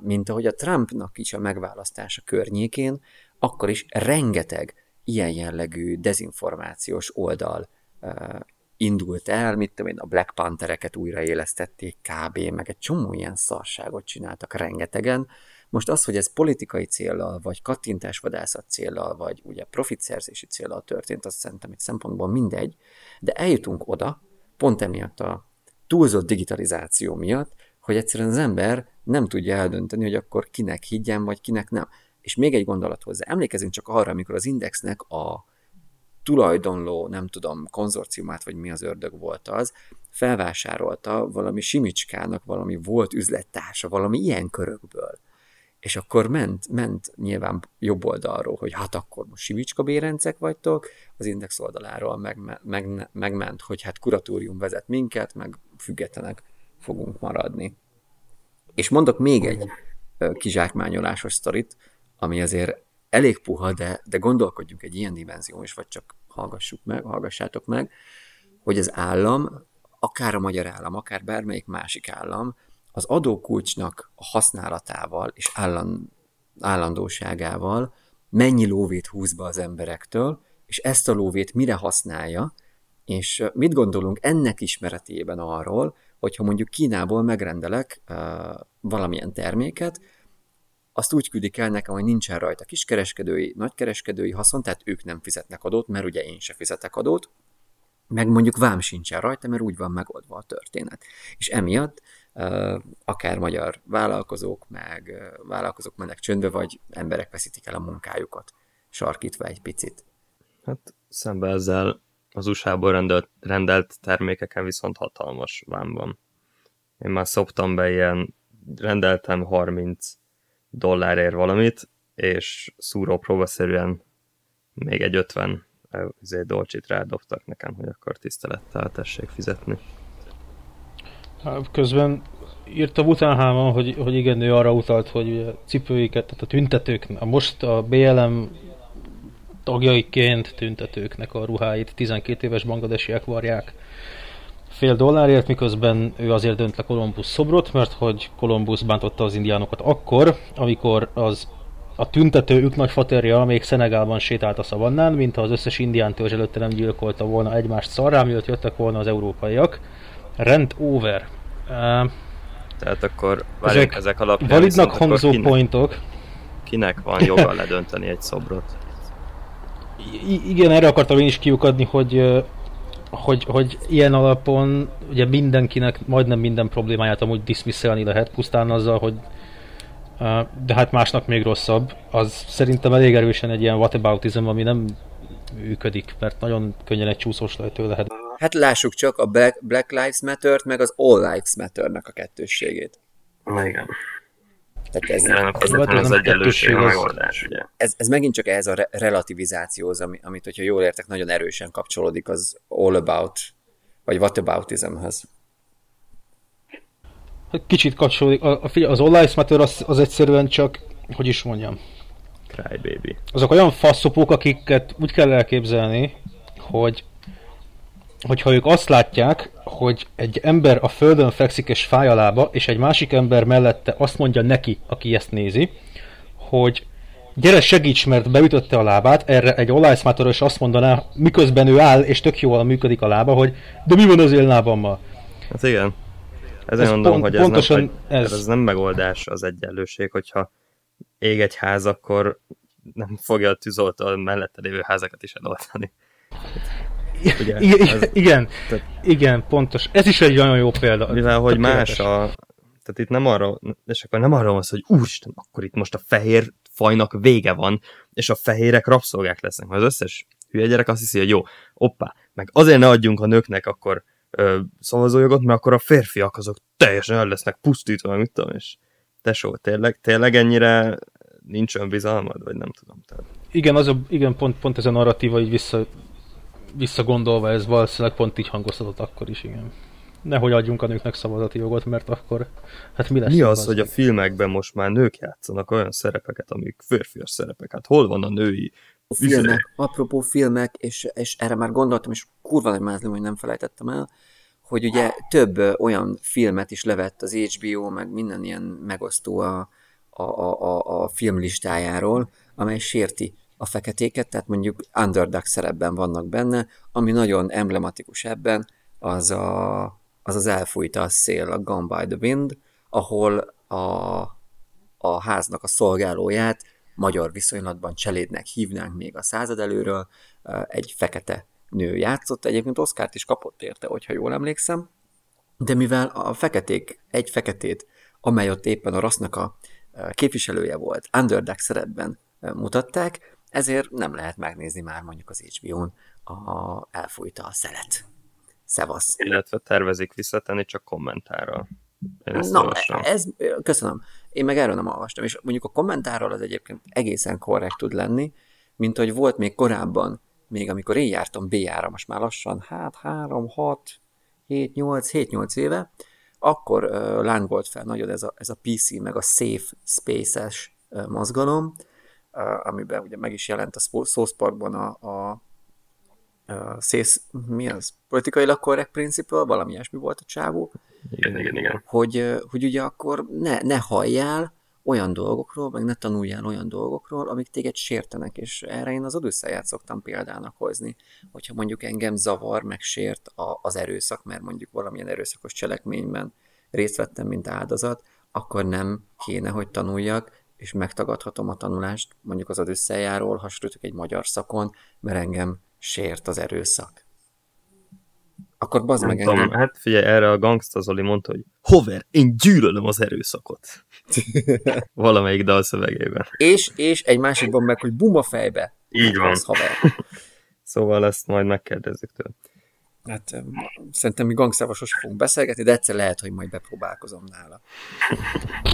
Mint ahogy a Trumpnak is a megválasztása környékén, akkor is rengeteg ilyen jellegű dezinformációs oldal indult el, mit tudom én, a Black Panthereket újraélesztették kb., meg egy csomó ilyen szarságot csináltak rengetegen. Most az, hogy ez politikai célral, vagy kattintásvadászat célral, vagy ugye profitszerzési célral történt, az szerintem egy szempontból mindegy, de eljutunk oda, pont emiatt a túlzott digitalizáció miatt, hogy egyszerűen az ember nem tudja eldönteni, hogy akkor kinek higgyen, vagy kinek nem. És még egy gondolat hozzá. Emlékezünk csak arra, amikor az Indexnek a tulajdonló, nem tudom, konzorciumát, vagy mi az ördög volt az, felvásárolta valami Simicskának valami volt üzlettársa, valami ilyen körökből. És akkor ment, ment nyilván jobb oldalról, hogy hát akkor most Simicska bérencek vagytok, az Index oldaláról meg, meg, megment, hogy hát kuratórium vezet minket, meg függetlenek fogunk maradni. És mondok még egy kizsákmányolásos sztorit, ami azért elég puha, de, de gondolkodjunk egy ilyen dimenzió is, vagy csak hallgassuk meg, hallgassátok meg, hogy az állam, akár a magyar állam, akár bármelyik másik állam, az adókulcsnak a használatával és állandóságával mennyi lóvét húz be az emberektől, és ezt a lóvét mire használja, és mit gondolunk ennek ismeretében arról, hogyha mondjuk Kínából megrendelek uh, valamilyen terméket, azt úgy küldik el nekem, hogy nincsen rajta kiskereskedői, nagykereskedői haszon, tehát ők nem fizetnek adót, mert ugye én se fizetek adót, meg mondjuk vám sincsen rajta, mert úgy van megoldva a történet. És emiatt akár magyar vállalkozók, meg vállalkozók mennek csöndbe, vagy emberek veszítik el a munkájukat, sarkítva egy picit. Hát szembe ezzel az USA-ból rendelt, rendelt termékeken viszont hatalmas vám van. Én már szoptam be ilyen, rendeltem 30 dollárért valamit, és szúrópróbaszerűen még egy 50 izé, dolcsit rádobtak nekem, hogy akkor tisztelettel tessék fizetni. Közben írta Butánháma, hogy, hogy igen, ő arra utalt, hogy a cipőiket, tehát a tüntetők, a most a BLM tagjaiként tüntetőknek a ruháit 12 éves bangladesiek varják fél dollárért, miközben ő azért dönt le Kolumbusz szobrot, mert hogy Kolumbusz bántotta az indiánokat akkor, amikor az a tüntető ők nagyfaterja még Szenegálban sétált a szavannán, mint az összes indián törzs előtte nem gyilkolta volna egymást szarrá, mielőtt jöttek volna az európaiak. Rent over. Uh, Tehát akkor várjunk, ezek, ezek alapján validnak hangzó kinek, pointok. Kinek van joga ledönteni egy szobrot? I- igen, erre akartam én is kiukadni, hogy hogy, hogy ilyen alapon ugye mindenkinek majdnem minden problémáját amúgy diszmisszelni lehet pusztán azzal, hogy de hát másnak még rosszabb, az szerintem elég erősen egy ilyen whataboutism, ami nem működik, mert nagyon könnyen egy csúszós lejtő lehet. Hát lássuk csak a Black, Black Lives Matter-t, meg az All Lives Matter-nek a kettősségét. Igen. Tehát ez, Igen, ez, ez, ez az egyenlőség a megoldás, ugye? Ez, ez megint csak ehhez a re- relativizációhoz, ami, amit, hogyha jól értek, nagyon erősen kapcsolódik az all about, vagy whataboutismhez. Hát kicsit kapcsolódik. A, a, az All Lives Matter az, az egyszerűen csak, hogy is mondjam. Cry baby. Azok olyan faszopók, akiket úgy kell elképzelni, hogy hogyha ők azt látják, hogy egy ember a földön fekszik és fáj a lába, és egy másik ember mellette azt mondja neki, aki ezt nézi, hogy gyere segíts, mert beütötte a lábát, erre egy olajszmátoros azt mondaná, miközben ő áll, és tök jól működik a lába, hogy de mi van az én lábammal? Hát igen. Ezért ez mondom, pont, hogy ez, pontosan nem, ez... ez nem megoldás az egyenlőség, hogyha ég egy ház, akkor nem fogja a tűzoltó mellette lévő házakat is eloltani. Ugye, igen, ez, igen, tehát, igen, pontos. Ez is egy nagyon jó példa. Mivel, hogy más a... Tehát itt nem arra, és akkor nem arra van szó, hogy úristen, akkor itt most a fehér fajnak vége van, és a fehérek rabszolgák lesznek. Mert az összes hülye gyerek azt hiszi, hogy jó, oppá, meg azért ne adjunk a nőknek akkor ö, szavazójogot, mert akkor a férfiak azok teljesen el lesznek pusztítva, mit tudom, és tesó, tényleg, tényleg ennyire nincs önbizalmad, vagy nem tudom. Tehát. Igen, az a, igen pont, pont ez a narratíva így vissza visszagondolva ez valószínűleg pont így hangoztatott akkor is, igen. Nehogy adjunk a nőknek szavazati jogot, mert akkor hát mi lesz? Mi az, hogy a filmekben most már nők játszanak olyan szerepeket, amik férfias szerepek? Hát hol van a női A filmek, apropó filmek, és, és erre már gondoltam, és kurva nagy mázlim, hogy nem felejtettem el, hogy ugye több olyan filmet is levett az HBO, meg minden ilyen megosztó a, a, a, a filmlistájáról, amely sérti a feketéket, tehát mondjuk underdog szerepben vannak benne, ami nagyon emblematikus ebben, az a, az, az elfújta a szél, a Gone by the Wind, ahol a, a háznak a szolgálóját magyar viszonylatban cselédnek hívnánk még a század előről, egy fekete nő játszott, egyébként Oszkárt is kapott érte, hogyha jól emlékszem, de mivel a feketék, egy feketét, amely ott éppen a rassznak a képviselője volt, underdog szerepben mutatták, ezért nem lehet megnézni már mondjuk az HBO-n a elfújta a szelet. Szevasz. Illetve tervezik visszatenni csak kommentárral. Na, olvastam. ez, köszönöm. Én meg erről nem olvastam, és mondjuk a kommentárral az egyébként egészen korrekt tud lenni, mint hogy volt még korábban, még amikor én jártam B-jára, most már lassan, hát 3, 6, 7, 8, 7, 8 éve, akkor uh, lángolt fel nagyon ez a, ez a PC, meg a Safe Spaces uh, mozgalom, uh, amiben ugye meg is jelent a South Parkban a, a a szész, mi az? Politikailag korrekt principle, valami ilyesmi volt a csávó, Igen, igen, igen. hogy, hogy ugye akkor ne, ne halljál olyan dolgokról, meg ne tanuljál olyan dolgokról, amik téged sértenek, és erre én az odüsszelját szoktam példának hozni, hogyha mondjuk engem zavar, meg sért a, az erőszak, mert mondjuk valamilyen erőszakos cselekményben részt vettem, mint áldozat, akkor nem kéne, hogy tanuljak, és megtagadhatom a tanulást mondjuk az odüsszejáról, ha egy magyar szakon, mert engem sért az erőszak. Akkor bazd meg tudom, engem. hát figyelj, erre a Gangsta Zoli mondta, hogy Hover, én gyűlölöm az erőszakot. Valamelyik dal szövegében. És, és egy másikban meg, hogy buma fejbe. Így van. Az haver. Szóval ezt majd megkérdezzük tőle. Hát em, szerintem mi gangszával sose fogunk beszélgetni, de egyszer lehet, hogy majd bepróbálkozom nála.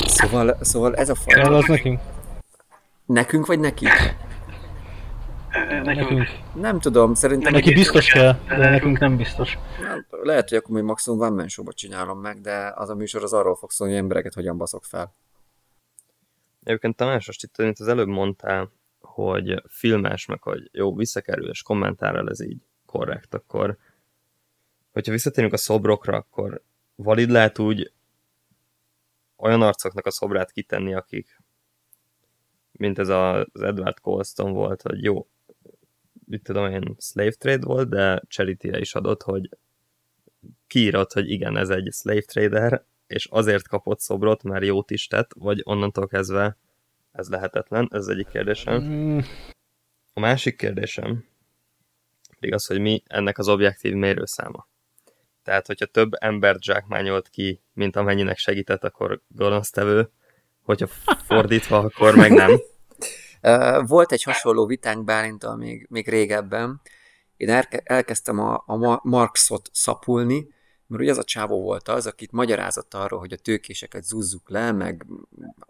Szóval, szóval ez a Kell fajta. az nekünk? Nekünk vagy neki? Nekünk. Nem tudom, szerintem Neki biztos kell, de nekünk nem biztos. Lehet, hogy akkor még maximum One Man csinálom meg, de az a műsor az arról fog szólni, hogy embereket hogyan baszok fel. Egyébként Tamás, most itt amit az előbb mondtál, hogy filmes, meg hogy jó, visszakerül, és kommentárral ez így korrekt, akkor hogyha visszatérünk a szobrokra, akkor valid lehet úgy olyan arcoknak a szobrát kitenni, akik mint ez a- az Edward Colston volt, hogy jó, mit tudom én, slave trade volt, de charity is adott, hogy kiírott, hogy igen, ez egy slave trader, és azért kapott szobrot, mert jót is tett, vagy onnantól kezdve ez lehetetlen, ez egyik kérdésem. Mm, A másik kérdésem pedig az, hogy mi ennek az objektív mérőszáma. Tehát, hogyha több embert zsákmányolt ki, mint amennyinek segített, akkor gonosztevő, hogyha fordítva, akkor meg nem. Volt egy hasonló vitánk Bálintal még, még régebben. Én elke, elkezdtem a, a Ma- Marxot szapulni, mert ugye az a csávó volt az, akit magyarázott arról, hogy a tőkéseket zúzzuk le, meg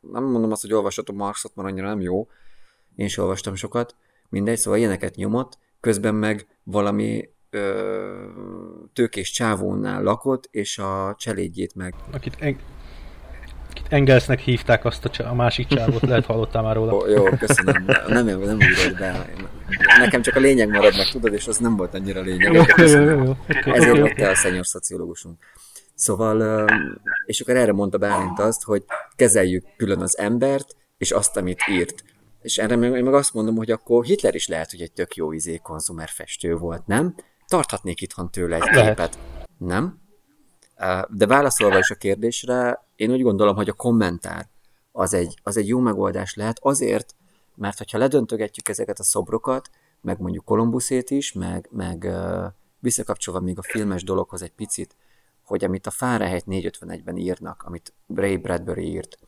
nem mondom azt, hogy olvashatom Marxot, mert annyira nem jó. Én is olvastam sokat. Mindegy, szóval ilyeneket nyomott, közben meg valami ö, tőkés csávónál lakott, és a cselédjét meg akit, en, Engelsnek hívták azt a, csa- a másik csávot, lehet hallottál már róla. Ó, jó, köszönöm. Nem, nem, nem írod be. Nekem csak a lényeg marad meg, tudod, és az nem volt annyira Jó, lényeg. jó, jó, jó. Oké, Ezért oké, lett a szenyor szociológusunk. Szóval, és akkor erre mondta Bálint azt, hogy kezeljük külön az embert, és azt, amit írt. És erre meg, meg azt mondom, hogy akkor Hitler is lehet, hogy egy tök jó izé konzumer festő volt, nem? Tarthatnék itthon tőle egy képet. Nem? De válaszolva is a kérdésre, én úgy gondolom, hogy a kommentár az egy, az egy jó megoldás lehet azért, mert hogyha ledöntögetjük ezeket a szobrokat, meg mondjuk Kolumbuszét is, meg, meg visszakapcsolva még a filmes dologhoz egy picit, hogy amit a Fahrenheit 451-ben írnak, amit Ray Bradbury írt,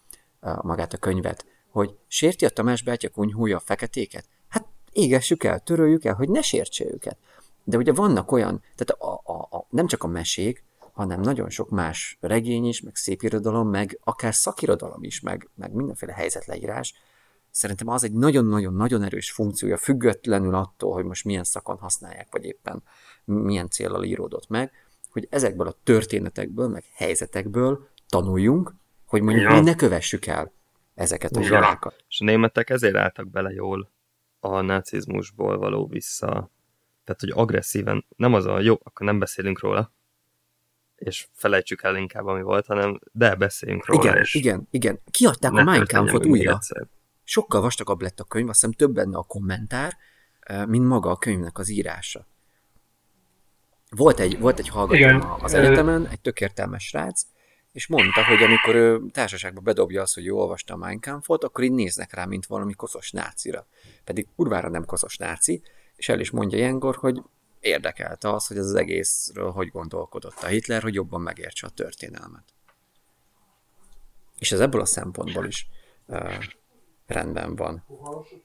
magát a könyvet, hogy sérti a Tamás bátya kunyhúja a feketéket? Hát égessük el, töröljük el, hogy ne sértse őket. De ugye vannak olyan, tehát a, a, a, nem csak a mesék, hanem nagyon sok más regény is, meg szép irodalom, meg akár szakirodalom is, meg, meg mindenféle helyzetleírás. Szerintem az egy nagyon-nagyon-nagyon erős funkciója, függetlenül attól, hogy most milyen szakon használják, vagy éppen milyen célral íródott meg, hogy ezekből a történetekből, meg helyzetekből tanuljunk, hogy mondjuk Ja. mi ne kövessük el ezeket a Igen. hibákat. És a németek ezért álltak bele jól a nácizmusból való vissza. Tehát, hogy agresszíven, nem az a jó, akkor nem beszélünk róla, és felejtsük el inkább, ami volt, hanem de beszéljünk róla, Igen, és igen, igen. Kiadták a Mein Kampfot újra. egyszer. Sokkal vastagabb lett a könyv, azt hiszem több benne a kommentár, eh, mint maga a könyvnek az írása. Volt egy, volt egy hallgató Igen. az egyetemen, egy tök értelmes srác, és mondta, hogy amikor ő társaságba bedobja azt, hogy ő olvasta a Mein Kampfot, akkor így néznek rá, mint valami koszos nácira. Pedig kurvára nem koszos náci, és el is mondja ilyenkor, hogy érdekelte az, hogy ez az egészről hogy gondolkodott a Hitler, hogy jobban megértse a történelmet. És ez ebből a szempontból is uh, rendben van,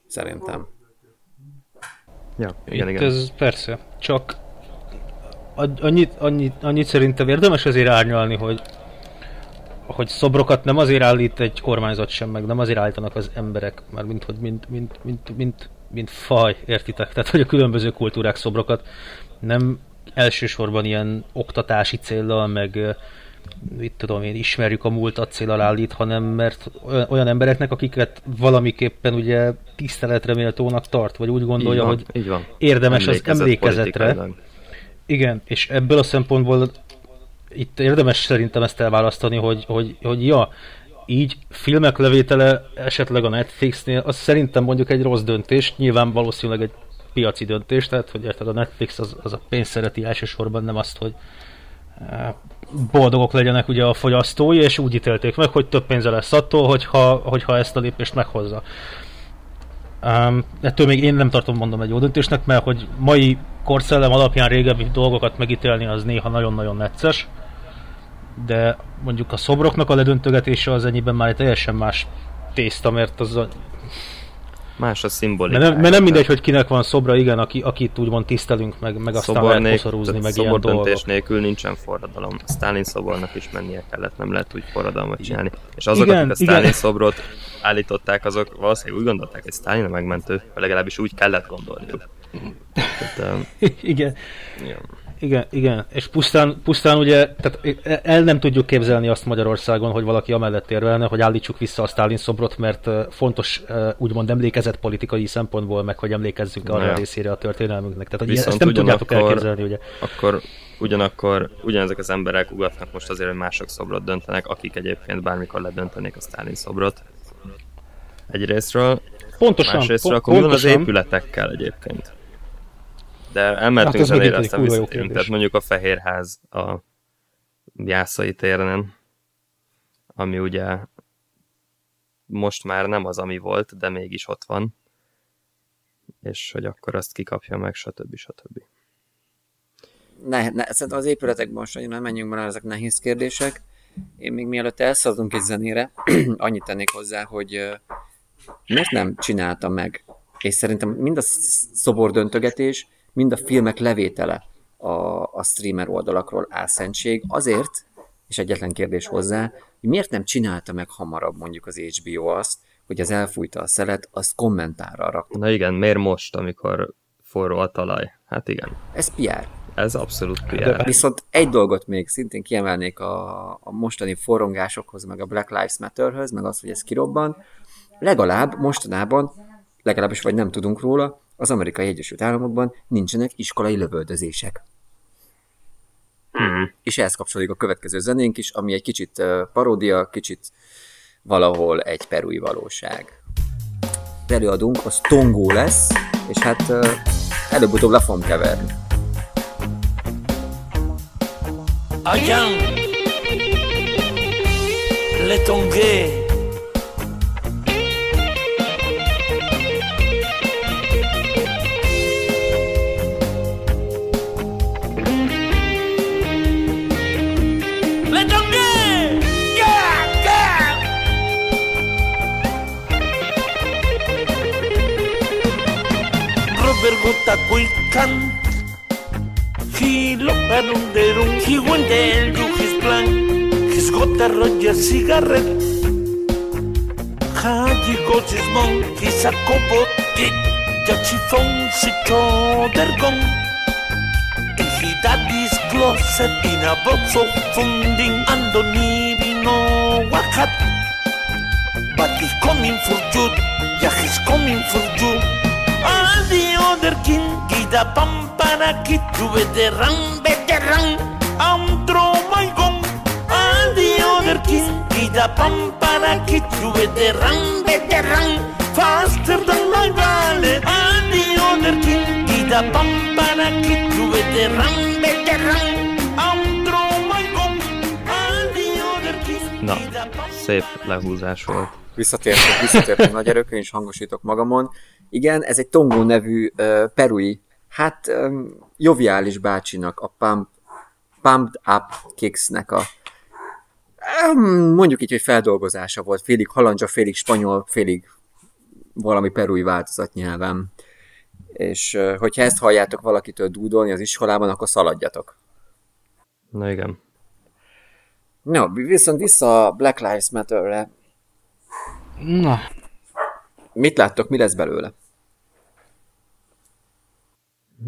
szerintem. Ja, igen, Itt igen. ez persze, csak annyit, annyit, annyit szerintem érdemes azért árnyalni, hogy hogy szobrokat nem azért állít egy kormányzat sem, meg nem azért állítanak az emberek, már mint, hogy mint, mint, mint, mint, mint faj, értitek? Tehát, hogy a különböző kultúrák szobrokat nem elsősorban ilyen oktatási céllal, meg mit tudom én, ismerjük a múltat célral állít, hanem mert olyan, embereknek, akiket valamiképpen ugye tiszteletre méltónak tart, vagy úgy gondolja, így van, hogy így van. érdemes az Emlékezett emlékezetre. Igen, és ebből a szempontból itt érdemes szerintem ezt elválasztani, hogy, hogy, hogy ja, így filmek levétele esetleg a Netflixnél, az szerintem mondjuk egy rossz döntés, nyilván valószínűleg egy piaci döntés, tehát hogy érted, a Netflix az, az a pénzt szereti elsősorban, nem azt, hogy eh, boldogok legyenek ugye a fogyasztói, és úgy ítélték meg, hogy több pénze lesz attól, hogyha, hogyha ezt a lépést meghozza. Um, ettől még én nem tartom mondom egy jó döntésnek, mert hogy mai korszellem alapján régebbi dolgokat megítélni az néha nagyon-nagyon necces, de mondjuk a szobroknak a ledöntögetése az ennyiben már egy teljesen más tészta, mert az a, Más a szimbolika. mert, nem, mert nem mindegy, hogy kinek van szobra, igen, aki, akit úgymond tisztelünk, meg, meg aztán szobor, lehet koszorúzni, meg ilyen dolgok. nélkül nincsen forradalom. A Stalin szobornak is mennie kellett, nem lehet úgy forradalmat csinálni. És azok, Igen, akik a Stalin igen. szobrot állították, azok valószínűleg úgy gondolták, hogy Stalin a megmentő, legalábbis úgy kellett gondolniuk. Tehát, um, igen. ja. Igen, igen, és pusztán, pusztán ugye, tehát el nem tudjuk képzelni azt Magyarországon, hogy valaki amellett érvelne, hogy állítsuk vissza a Stalin szobrot, mert fontos úgymond emlékezett politikai szempontból, meg hogy emlékezzünk arra Ja. a részére a történelmünknek. Tehát Viszont ezt nem tudjátok elképzelni, ugye. akkor ugyanakkor ugyanezek az emberek ugatnak most azért, hogy mások szobrot döntenek, akik egyébként bármikor ledöntenék a Stalin szobrot. Egyrésztről, Pontosan, másrésztről, pon- akkor mi van az pontosan. épületekkel egyébként? De Hát elmentünk ez zenére, aztán visszatérünk. Tehát mondjuk a Fehérház a Jászai téren, ami ugye most már nem az, ami volt, de mégis ott van. És hogy akkor azt kikapja meg, stb. stb. Ne, ne, szerintem az épületekben most annyira nem menjünk bele, ezek nehéz kérdések. Én még mielőtt elszadunk egy zenére, annyit tennék hozzá, hogy miért nem csinálta meg, és szerintem mind a sz- szobordöntögetés, mind a filmek levétele a, a streamer oldalakról álszentség azért, és egyetlen kérdés hozzá, hogy miért nem csinálta meg hamarabb mondjuk az HBO azt, hogy az elfújta a szelet, azt kommentárra rakta. Na igen, miért most, amikor forró a talaj? Hát igen, Ez PR. ez abszolút De- PR. Viszont egy dolgot még szintén kiemelnék a, a mostani forrongásokhoz, meg a Black Lives Matterhöz, meg az, hogy ez kirobban. Legalább mostanában, legalábbis vagy nem tudunk róla, az Amerikai Egyesült Államokban nincsenek iskolai lövöldözések. Hmm. És ehhez kapcsolódik a következő zenénk is, ami egy kicsit paródia, kicsit valahol egy perui valóság. Az előadónk az Tongó lesz, és hát előbb-utóbb le fogom keverni. Ayan, le tongué. Jotacuilcán, Gilo, Arunderun, Gigüendel, Yujisplan, Gisgota, Roger, Cigarret, Jayi, Gochismón, Gizacobot, Yachifón, Sicho, Dergón, Ejidadis, Closet, Inabozo, Fundin, Andoni, Vino, Wakat, Batis coming for you, Yajis coming for you, The other king, get a pampana kid to veteran, veteran, and throw my gun. And the other king, get a pampana kid to veteran, veteran, faster than my ballet. And the other king, get a pampana kid to veteran, veteran, and throw my gun. And the other king, Na, szép lehúzás volt. Visszatértünk, visszatértünk nagy erőkön, és hangosítok magamon. Igen, ez egy Tongó nevű uh, perui, hát um, joviális bácsinak, a Pump, Pumped Up Kicksnek a um, mondjuk így, hogy feldolgozása volt, félig halandzsa, félig spanyol, félig valami perui változat nyelven. És uh, hogyha ezt halljátok valakitől dúdolni az iskolában, akkor szaladjatok. Na igen. No, viszont vissza a Black Lives Matter-re. Na, Mit láttok, mi lesz belőle?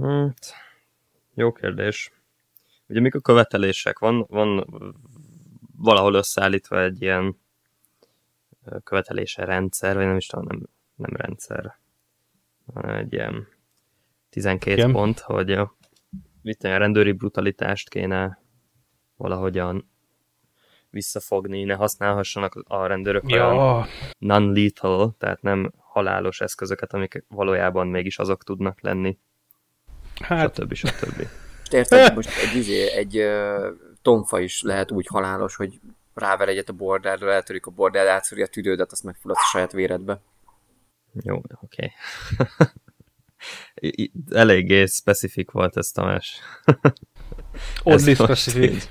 Hát, jó kérdés. Ugye mik a követelések? Van, van valahol összeállítva egy ilyen követelése rendszer, vagy nem is tudom, nem, nem rendszer. Van egy ilyen 12 Igen. pont, hogy ö, mit a rendőri brutalitást kéne valahogyan visszafogni, ne használhassanak a rendőrök olyan ja, non-lethal, tehát nem halálos eszközöket, amik valójában mégis azok tudnak lenni, hát stb. stb. Érted, most egy, izé, egy uh, tonfa is lehet úgy halálos, hogy ráver egyet a bordára, eltörik a bordát, átszöri a tüdődet, azt megfulladsz a saját véredbe. Jó, oké. Okay. Eléggé specifik volt ez, Tamás. oddly Ez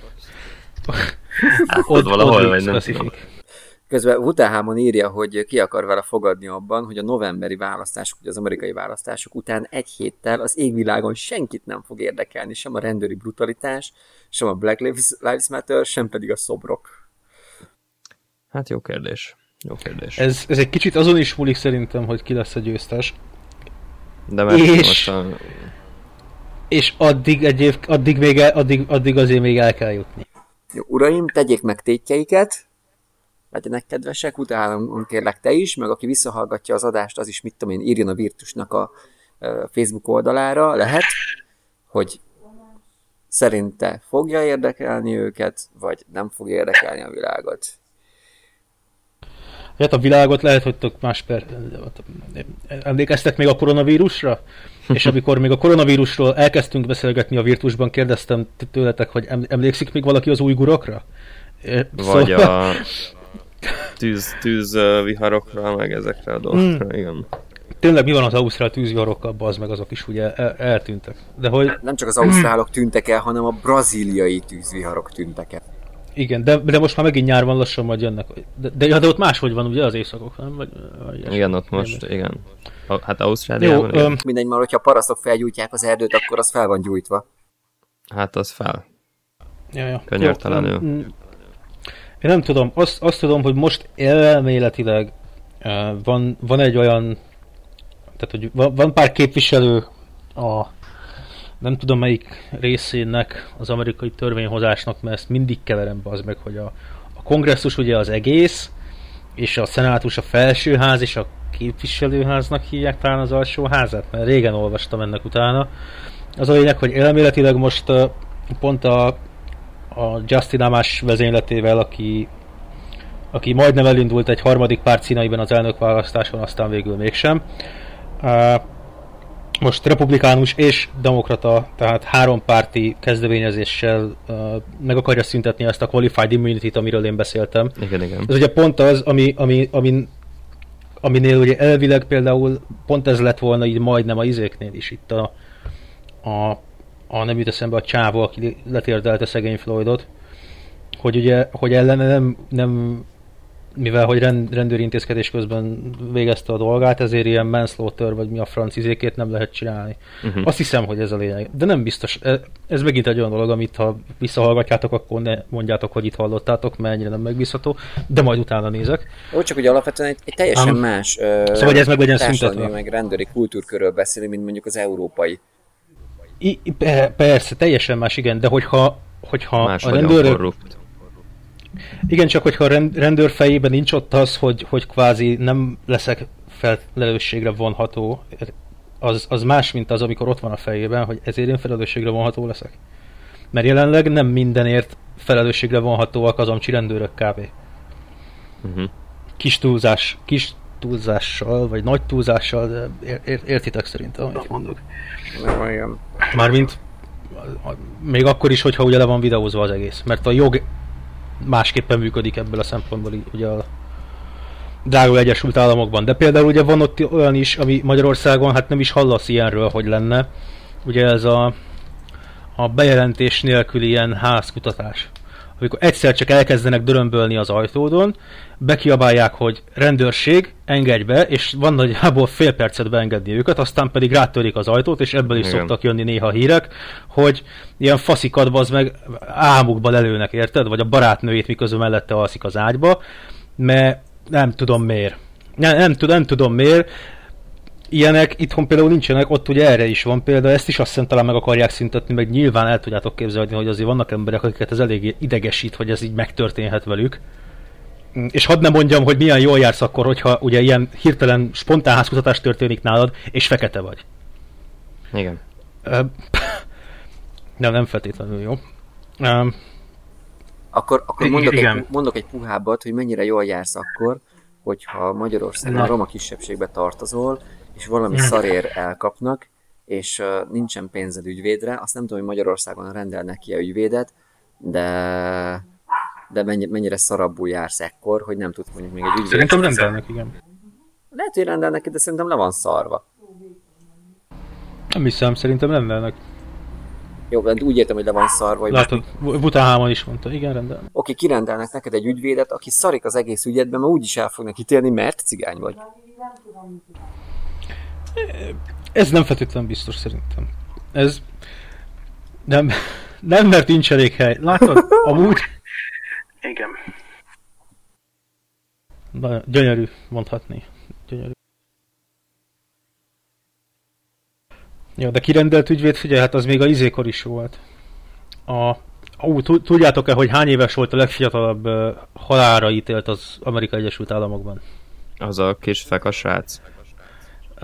specific. így. Látod valahol, vagy nem tudom. Közben Wutenhamon írja, hogy ki akar vele fogadni abban, hogy a novemberi választások, ugye az amerikai választások után egy héttel az égvilágon senkit nem fog érdekelni, sem a rendőri brutalitás, sem a Black Lives, Matter, sem pedig a szobrok. Hát jó kérdés. Jó kérdés. Ez, ez egy kicsit azon is múlik szerintem, hogy ki lesz a győztes. De mert és- most a, És addig, egy év, addig, még el, addig, addig azért még el kell jutni. Jó, uraim, tegyék meg tétjeiket, legyenek kedvesek, utána kérlek te is, meg aki visszahallgatja az adást, az is, mit tudom én, írjon a Virtusnak a Facebook oldalára, lehet, hogy szerinte fogja érdekelni őket, vagy nem fogja érdekelni a világot. Hát a világot lehet, hogy tök más per... Emlékeztek még a koronavírusra? És amikor még a koronavírusról elkezdtünk beszélgetni a Virtusban, kérdeztem tőletek, hogy em- emlékszik még valaki az újgurokra? Eh, vagy szóval- a tűz, tűz viharokra, meg ezekre a dolgokra, Hmm. igen. Tényleg mi van az ausztrál tűzviharokkal, az meg azok is ugye el- eltűntek. De hogy Nem csak az ausztrálok tűntek el, hanem a brazíliai tűzviharok tűntek el. igen, de, de most már megint nyár van, lassan majd jönnek. De, de, de ott máshogy van ugye az éjszakok, nem? Vagy, vagy. Igen, ott most, igen. A, hát Ausztráliában, Jó, öm, Mindegy, már hogyha parasztok felgyújtják az erdőt, akkor az fel van gyújtva. hát az fel. Ja, ja. Könyörtelenül. Jó, Én nem tudom, azt, azt tudom, hogy most elméletileg uh, van, van egy olyan, tehát hogy van, van pár képviselő a nem tudom melyik részének az amerikai törvényhozásnak, mert ezt mindig keverem be az meg, hogy a, a kongresszus ugye az egész, és a szenátus a felsőház, és a képviselőháznak hívják talán az alsóházat, mert régen olvastam ennek utána. Az a lényeg, hogy elméletileg most uh, pont a, a Justin Amás vezényletével, aki, aki majdnem elindult egy harmadik párt színeiben az elnökválasztáson, aztán végül mégsem. Uh, most republikánus és demokrata, tehát hárompárti kezdeményezéssel uh, meg akarja szüntetni ezt a qualified immunity-t, amiről én beszéltem. Igen, igen. Ez ugye pont az, ami, ami, ami, aminél ugye elvileg például pont ez lett volna így majdnem a izéknél is itt a, a, a nem jut eszembe a csávó, aki letérdelte szegény Floydot, hogy ugye, hogy ellene nem, nem mivel hogy rend, rendőri intézkedés közben végezte a dolgát, ezért ilyen manslaughter, vagy mi a francizékét nem lehet csinálni. Uh-huh. Azt hiszem, hogy ez a lényeg. De nem biztos. E- Ez megint egy olyan dolog, amit ha visszahallgatjátok, akkor ne mondjátok, hogy itt hallottátok, mert ennyire nem megbízható, de majd utána nézek. Jó, csak ugye alapvetően egy, egy teljesen Ám. más ö, Szóval, hogy ez meg legyen társadalmi, szüntetve. meg rendőri kultúrkörről beszélünk, mint mondjuk az európai. I, pe- persze, teljesen más, igen, de hogyha, hogyha Más a rendőrök... korrupt. Igen, csak hogyha a rend- rendőr fejében nincs ott az, hogy, hogy kvázi nem leszek felelősségre vonható, az, az más, mint az, amikor ott van a fejében, hogy ezért én felelősségre vonható leszek. Mert jelenleg nem mindenért felelősségre vonhatóak az amcsi rendőrök kb. Uh-huh. Kis túlzás, kis túlzással, vagy nagy túlzással, de ér, ér, értitek szerintem, amit mondok. Nem. Mármint még akkor is, hogyha ugye le van videózva az egész. Mert a jog másképpen működik ebből a szempontból, ugye a drága Egyesült Államokban. De például ugye van ott olyan is, ami Magyarországon hát nem is hallasz ilyenről, hogy lenne. Ugye ez a, a bejelentés nélküli ilyen házkutatás. Amikor egyszer csak elkezdenek dörömbölni az ajtódon, bekiabálják, hogy rendőrség, engedj be, és van nagyjából fél percet beengedni őket, aztán pedig rátörik az ajtót, és ebből is Igen. szoktak jönni néha hírek, hogy ilyen faszikat az meg álmukban előnek, érted? Vagy a barátnőjét miközben mellette alszik az ágyba, mert nem tudom miért. Nem, nem, tud, nem tudom miért. Ilyenek itthon például nincsenek, ott ugye erre is van példa, ezt is azt hiszem talán meg akarják szüntetni, meg nyilván el tudjátok képzelni, hogy azért vannak emberek, akiket ez elég idegesít, hogy ez így megtörténhet velük. Mm, És hadd ne mondjam, hogy milyen jól jársz akkor, hogyha ugye ilyen hirtelen spontán házkutatás történik nálad, és fekete vagy. Igen. Nem, nem feltétlenül jó. Akkor, akkor mondok, igen. egy, mondok egy puhábbat, hogy mennyire jól jársz akkor, hogyha Magyarországon Na. a roma kisebbségbe tartozol, és valami szarér elkapnak, és uh, nincsen pénzed ügyvédre, azt nem tudom, hogy Magyarországon rendelnek ki a ügyvédet, de de mennyi, mennyire szarabbul jársz ekkor, hogy nem tudsz mondjuk még egy ügyvédet. Szerintem rendelnek, igen. Lehet, hogy rendelnek de szerintem le van szarva. Nem hiszem, szerintem rendelnek. Jó, de úgy értem, hogy le van szarva, hogy most Látod, Butáhámon is mondta, igen, rendelnek. oké, kirendelnek neked egy ügyvédet, aki szarik az egész ügyedben, mert úgyis el fognak ítélni, mert cigány vagy. Ez nem feltétlenül biztos szerintem. Ez nem, nem mert nincs elég hely. Látod? Amúgy Igen. Na, gyönyörű, mondhatni. Gyönyörű. Jó, de kirendelt ügyvéd, figyelj, hát az még a izékor is volt. A, ó, tud- tudjátok-e, hogy hány éves volt a legfiatalabb uh, halálra ítélt az Amerikai Egyesült Államokban? Az a kis fekas srác. Hát,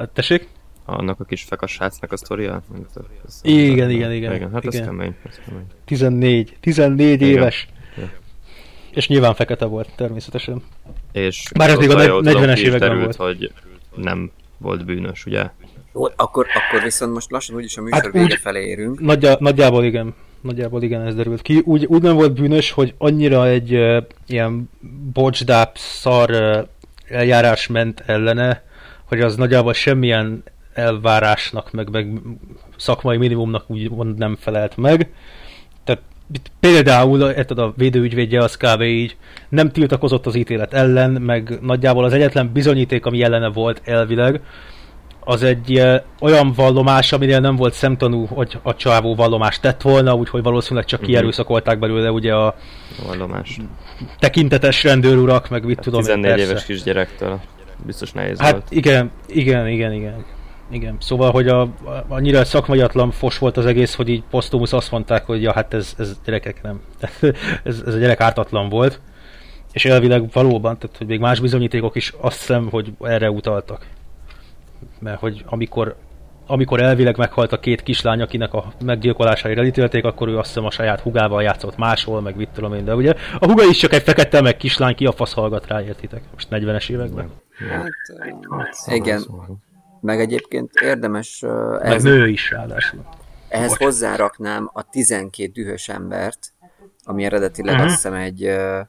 tessék? Annak a kis fekas srácnak a sztoria? Ez- Igen, igen, igen, igen. Hát ez igen. kemény, ez kemény. 14. 14 Igen. éves. Ja. És nyilván fekete volt, természetesen. És Bár ez még a azóta negy- jól tudom, 40-es ki is években volt. hogy nem volt bűnös, ugye? Jó, akkor, akkor viszont most lassan úgyis a műsor Hát vége úgy- felé érünk. Nagyjá, nagyjából igen. Nagyjából igen, ez derült ki. Úgy, úgy nem volt bűnös, hogy annyira egy uh, ilyen bocsdáp szar uh, eljárás ment ellene, hogy az nagyjából semmilyen elvárásnak, meg, meg szakmai minimumnak úgy nem felelt meg. Tehát például érted, a védőügyvédje az kb. így nem tiltakozott az ítélet ellen, meg nagyjából az egyetlen bizonyíték, ami ellene volt elvileg, az egy olyan vallomás, aminél nem volt szemtanú, hogy a csávó vallomást tett volna, úgyhogy valószínűleg csak Mhm. kierőszakolták belőle ugye a vallomás. tekintetes rendőrurak, meg mit tudom én, 14 persze. éves kisgyerektől. Biztos nehéz Hát volt. igen, igen, igen, igen. Igen, szóval, hogy a, a, annyira szakmaiatlan fos volt az egész, hogy így posztumusz azt mondták, hogy ja, hát ez, ez gyerekek nem. ez, ez a gyerek ártatlan volt. És elvileg valóban, tehát hogy még más bizonyítékok is azt hiszem, hogy erre utaltak. Mert hogy amikor, amikor elvileg meghalt a két kislány, akinek a meggyilkolására elítélték, akkor ő azt hiszem a saját hugával játszott máshol, meg mit tudom én, de ugye a huga is csak egy fekete, meg kislány, ki a fasz hallgat rá, értitek? Most 40-es években. Hát, uh, igen, meg egyébként érdemes uh, Meg ehhez, nő is ráadásul. ehhez hozzáraknám a 12 dühös embert, ami eredetileg Mhm. azt hiszem egy uh,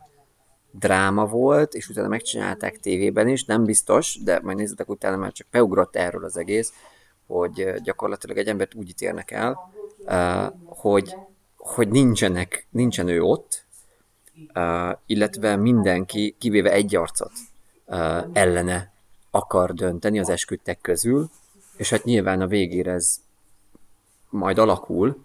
dráma volt, és utána megcsinálták tévében is, nem biztos, de majd nézzetek utána, mert csak beugrott erről az egész, hogy uh, gyakorlatilag egy embert úgy ítélnek el, uh, hogy, hogy nincsenek, nincsen ő ott, uh, illetve mindenki, kivéve egy arcot ellene akar dönteni az esküdtek közül, és hát nyilván a végére ez majd alakul,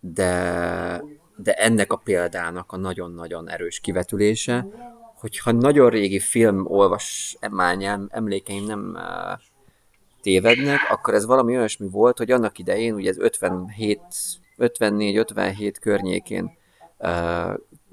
de, de ennek a példának a nagyon-nagyon erős kivetülése, hogyha nagyon régi film olvasmányám, emlékeim nem tévednek, akkor ez valami olyasmi volt, hogy annak idején, ugye ez 57, 54-57 környékén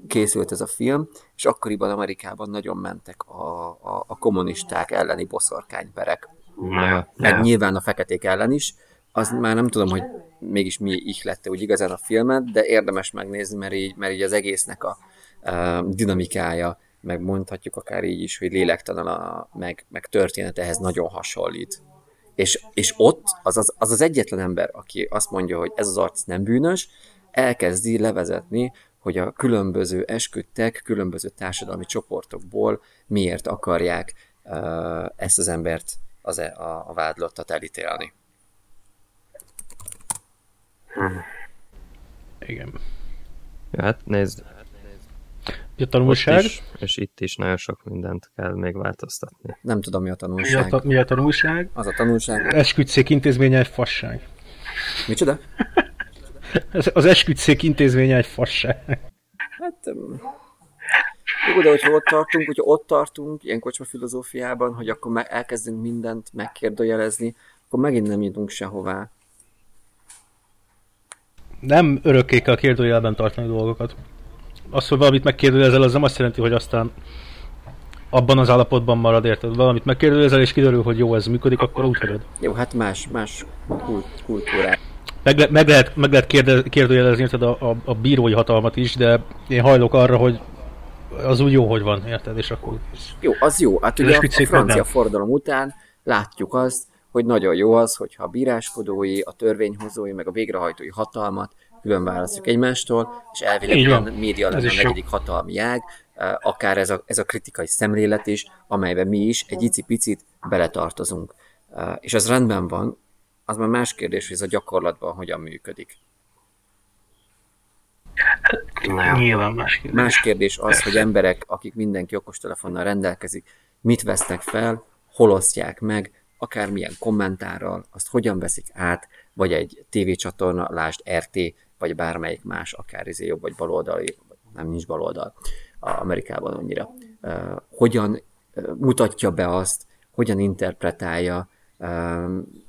készült ez a film, és akkoriban Amerikában nagyon mentek a, a, a kommunisták elleni boszorkányperek. Ja, Meg ja. nyilván a feketék ellen is. Az már nem tudom, hogy mégis mi ihlette úgy igazán a filmet, de érdemes megnézni, mert így, mert így az egésznek a, a dinamikája, meg mondhatjuk akár így is, hogy lélektalan, a, meg, meg történet ehhez nagyon hasonlít. És, és ott az az, az az egyetlen ember, aki azt mondja, hogy ez az arc nem bűnös, elkezdi levezetni, hogy a különböző esküdtek, különböző társadalmi csoportokból miért akarják ezt az embert, az, e- a, a vádlottat elítélni. Igen. Ja, hát nézd, A ott tanulság? is, és itt is nagyon sok mindent kell még változtatni. Nem tudom, mi a Mi a, tanulság. ta, mi a tanulság? Az a tanulság. Esküdtszék intézménye egy fasság. Micsoda? Az esküdtszék intézménye egy fasság. Hát, jó, de hogyha ott tartunk, hogyha ott tartunk, ilyen kocsma filozófiában, hogy akkor meg elkezdünk mindent megkérdőjelezni, akkor megint nem jutunk sehová. Nem örökké kell kérdőjelben tartani dolgokat. Az, hogy valamit megkérdőjezel, az nem azt jelenti, hogy aztán abban az állapotban marad, érted? Valamit megkérdőjezel, és kiderül, hogy jó, ez működik, akkor úgy hagyod. Jó, hát más, más kult, kultúrák. Meg, le, meg lehet, meg lehet kérde, kérdőjelezni a, a, a bírói hatalmat is, de én hajlok arra, hogy az úgy jó, hogy van, érted? És akkor Jó, az jó. Hát ugye a, a francia nem. forradalom után látjuk azt, hogy nagyon jó az, hogyha a bíráskodói, a törvényhozói, meg a végrehajtói hatalmat külön választjuk egymástól, és elvileg a média lenne a negyedik hatalmi ág, eh, akár ez a, ez a kritikai szemlélet is, amelyben mi is egy icipicit beletartozunk. Eh, És az rendben van, az már más kérdés, hogy ez a gyakorlatban hogyan működik. nyilván más kérdés. Más kérdés az, hogy emberek, akik mindenki okostelefonnal rendelkezik, mit vesznek fel, hol osztják meg, akármilyen kommentárral, azt hogyan veszik át, vagy egy tévécsatorna, lásd RT, vagy bármelyik más, akár izé jobb vagy baloldali, vagy nem nincs baloldal Amerikában annyira. Uh, hogyan mutatja be azt, hogyan interpretálja, um,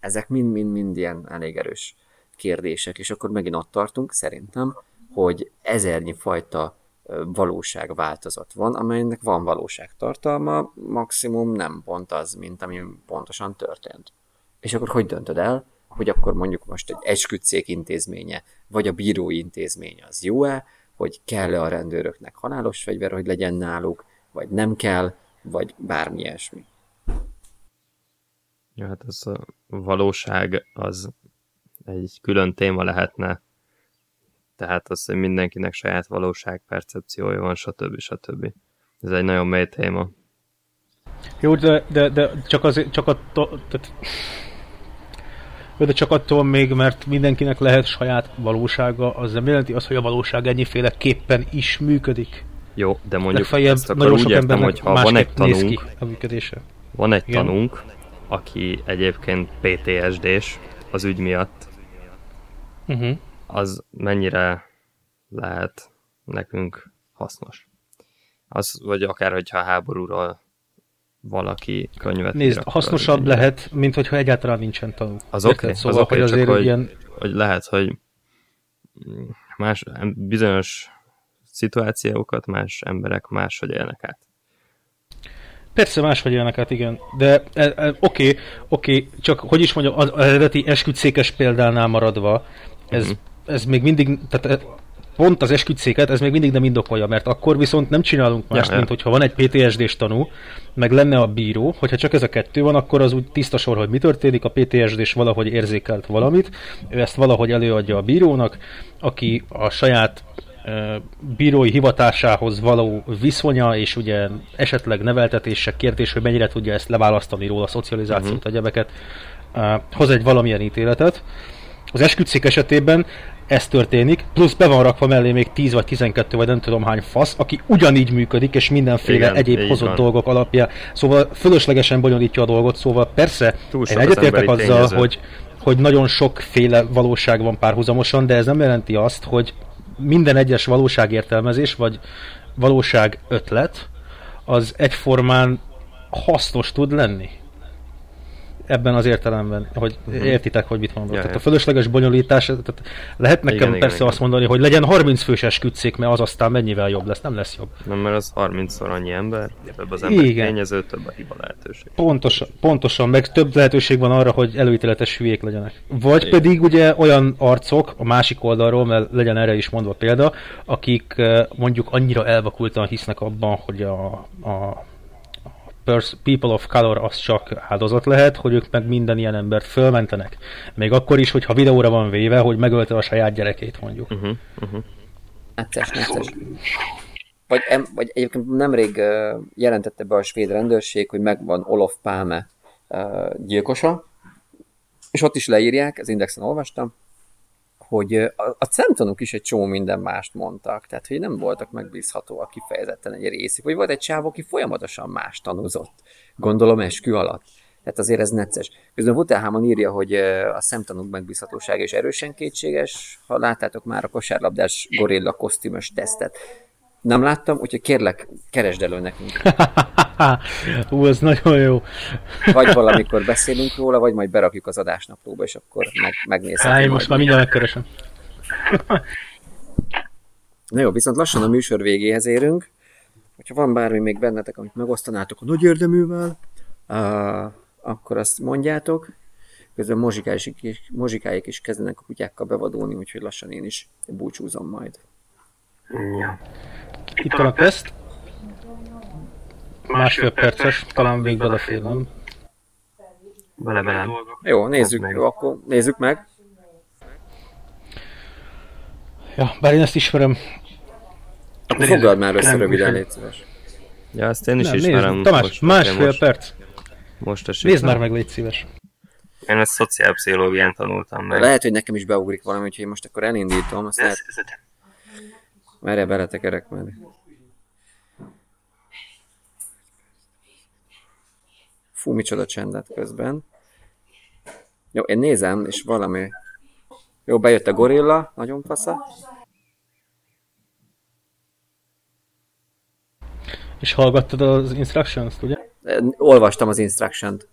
ezek mind-mind-mind ilyen elég erős kérdések, és akkor megint ott tartunk, szerintem, hogy ezernyi fajta valóságváltozat van, amelynek van valóságtartalma, maximum nem pont az, mint ami pontosan történt. És akkor hogy döntöd el, hogy akkor mondjuk most egy esküdtszék intézménye, vagy a bírói intézménye az jó-e, hogy kell-e a rendőröknek halálos fegyver, hogy legyen náluk, vagy nem kell, vagy bármi ilyesmi. Ja, hát ez a valóság az egy külön téma lehetne, tehát az, hogy mindenkinek saját valóság percepciója van, stb. stb. Ez egy nagyon mély téma. Jó, de, de, de csak, azért, csak attól, tehát, de csak attól még, mert mindenkinek lehet saját valósága, az nem jelenti azt, hogy a valóság ennyiféleképpen is működik. Jó, de mondjuk Legfeljebb ezt akkor nagyon úgy sok értem, embernek hogy ha van egy tanunk, a működése. van egy Igen. tanunk, aki egyébként PTSD-s az ügy miatt, Uh-huh. az mennyire lehet nekünk hasznos. Az, vagy akár, hogyha háborúról valaki könyvet Nézd, hasznosabb az lehet, mint hogyha egyáltalán nincsen tanú. Az oké, okay, szóval, az oké, hogy okay, azért hogy, ilyen... hogy lehet, hogy más, bizonyos szituációkat más emberek máshogy élnek át. Persze máshogy élnek át, igen. De e, e, oké, oké, csak hogy is mondjam, az, eredeti esküdszékes példánál maradva, ez, Mhm. ez még mindig, tehát e, pont az esküdszéket, ez még mindig nem indokolja, mert akkor viszont nem csinálunk mást, Ja, mint hogyha van egy PTSD-s tanú, meg lenne a bíró, hogyha csak ez a kettő van, akkor az úgy tiszta sor, hogy mi történik, a PTSD-s valahogy érzékelt valamit, ő ezt valahogy előadja a bírónak, aki a saját bírói hivatásához való viszonya, és ugye esetleg neveltetése kérdés, hogy mennyire tudja ezt leválasztani róla, a szocializációt, uh-huh. egyebeket, ö, hoz egy valamilyen ítéletet. Az esküdszék esetében ez történik, plusz be van rakva mellé még 10 vagy 12 vagy nem tudom hány fasz, aki ugyanígy működik, és mindenféle Igen, egyéb hozott van. dolgok alapján. Szóval fölöslegesen bonyolítja a dolgot, szóval persze, Túl én egyetértek azzal, tényező. hogy, hogy nagyon sokféle valóság van párhuzamosan, de ez nem jelenti azt, hogy minden egyes valóságértelmezés, vagy valóság ötlet, az egyformán hasznos tud lenni. Ebben az értelemben, hogy értitek, hogy mit mondok. Ja, tehát a fölösleges bonyolítás, tehát lehet nekem Igen, persze igen. azt mondani, hogy legyen 30 fős esküdszék, mert az aztán mennyivel jobb lesz, nem lesz jobb. Nem, mert az 30-szor annyi ember, több az ember Igen. tényező, több a hiba lehetőség. Pontosan, pontosan, meg több lehetőség van arra, hogy előítéletes hülyék legyenek. Vagy Igen. pedig ugye olyan arcok a másik oldalról, mert legyen erre is mondva példa, akik eh, mondjuk annyira elvakultan hisznek abban, hogy a, a people of color az csak áldozat lehet, hogy ők meg minden ilyen embert fölmentenek. Még akkor is, hogyha videóra van véve, hogy megölte a saját gyerekét mondjuk. Uh-huh, uh-huh. Necces, necces. Vagy, em, vagy egyébként nemrég uh, jelentette be a svéd rendőrség, hogy megvan Olof Palme uh, gyilkosa, és ott is leírják, az Indexen olvastam, hogy a, szemtanúk is egy csomó minden mást mondtak, tehát hogy nem voltak megbízhatóak kifejezetten egy részük, vagy volt egy csávó, aki folyamatosan más tanúzott, gondolom eskü alatt. Tehát azért ez necces. Közben Wutelhamon írja, hogy a szemtanúk megbízhatósága is erősen kétséges. Ha láttátok már a kosárlabdás gorilla kosztümös tesztet, nem láttam, úgyhogy kérlek, keresd elő nekünk. Hú, ez nagyon jó. Vagy valamikor beszélünk róla, vagy majd berakjuk az adásnaplóba, és akkor meg, én majd. most már mindjárt megkeresem. Na jó, viszont lassan a műsor végéhez érünk. Hogyha van bármi még bennetek, amit megosztanátok a nagy érdeművel, uh, akkor azt mondjátok. Közben mozsikáik is, mozsikáik is kezdenek a kutyákkal bevadulni, úgyhogy lassan én is búcsúzom majd. Ja. Itt van a teszt. Másfél perces, talán még belefér, nem? Bele, bele. Jó, nézzük, meg. akkor nézzük meg. Ja, bár én ezt ismerem. Akkor foglald már össze röviden, légy szíves. Ja, ezt én is Nem, ismerem. nézd, Tamás, most, másfél most, perc. most esik Nézd már meg, légy szíves. Én ezt szociálpszichológián tanultam meg. Lehet, hogy nekem is beugrik valami, úgyhogy most akkor elindítom, azt lehet, merre beletekerek már. Fú, micsoda csendet közben. Jó, én nézem, és valami... Jó, bejött a gorilla, nagyon fasza. És hallgattad az instructions ugye? Olvastam az instruction-t.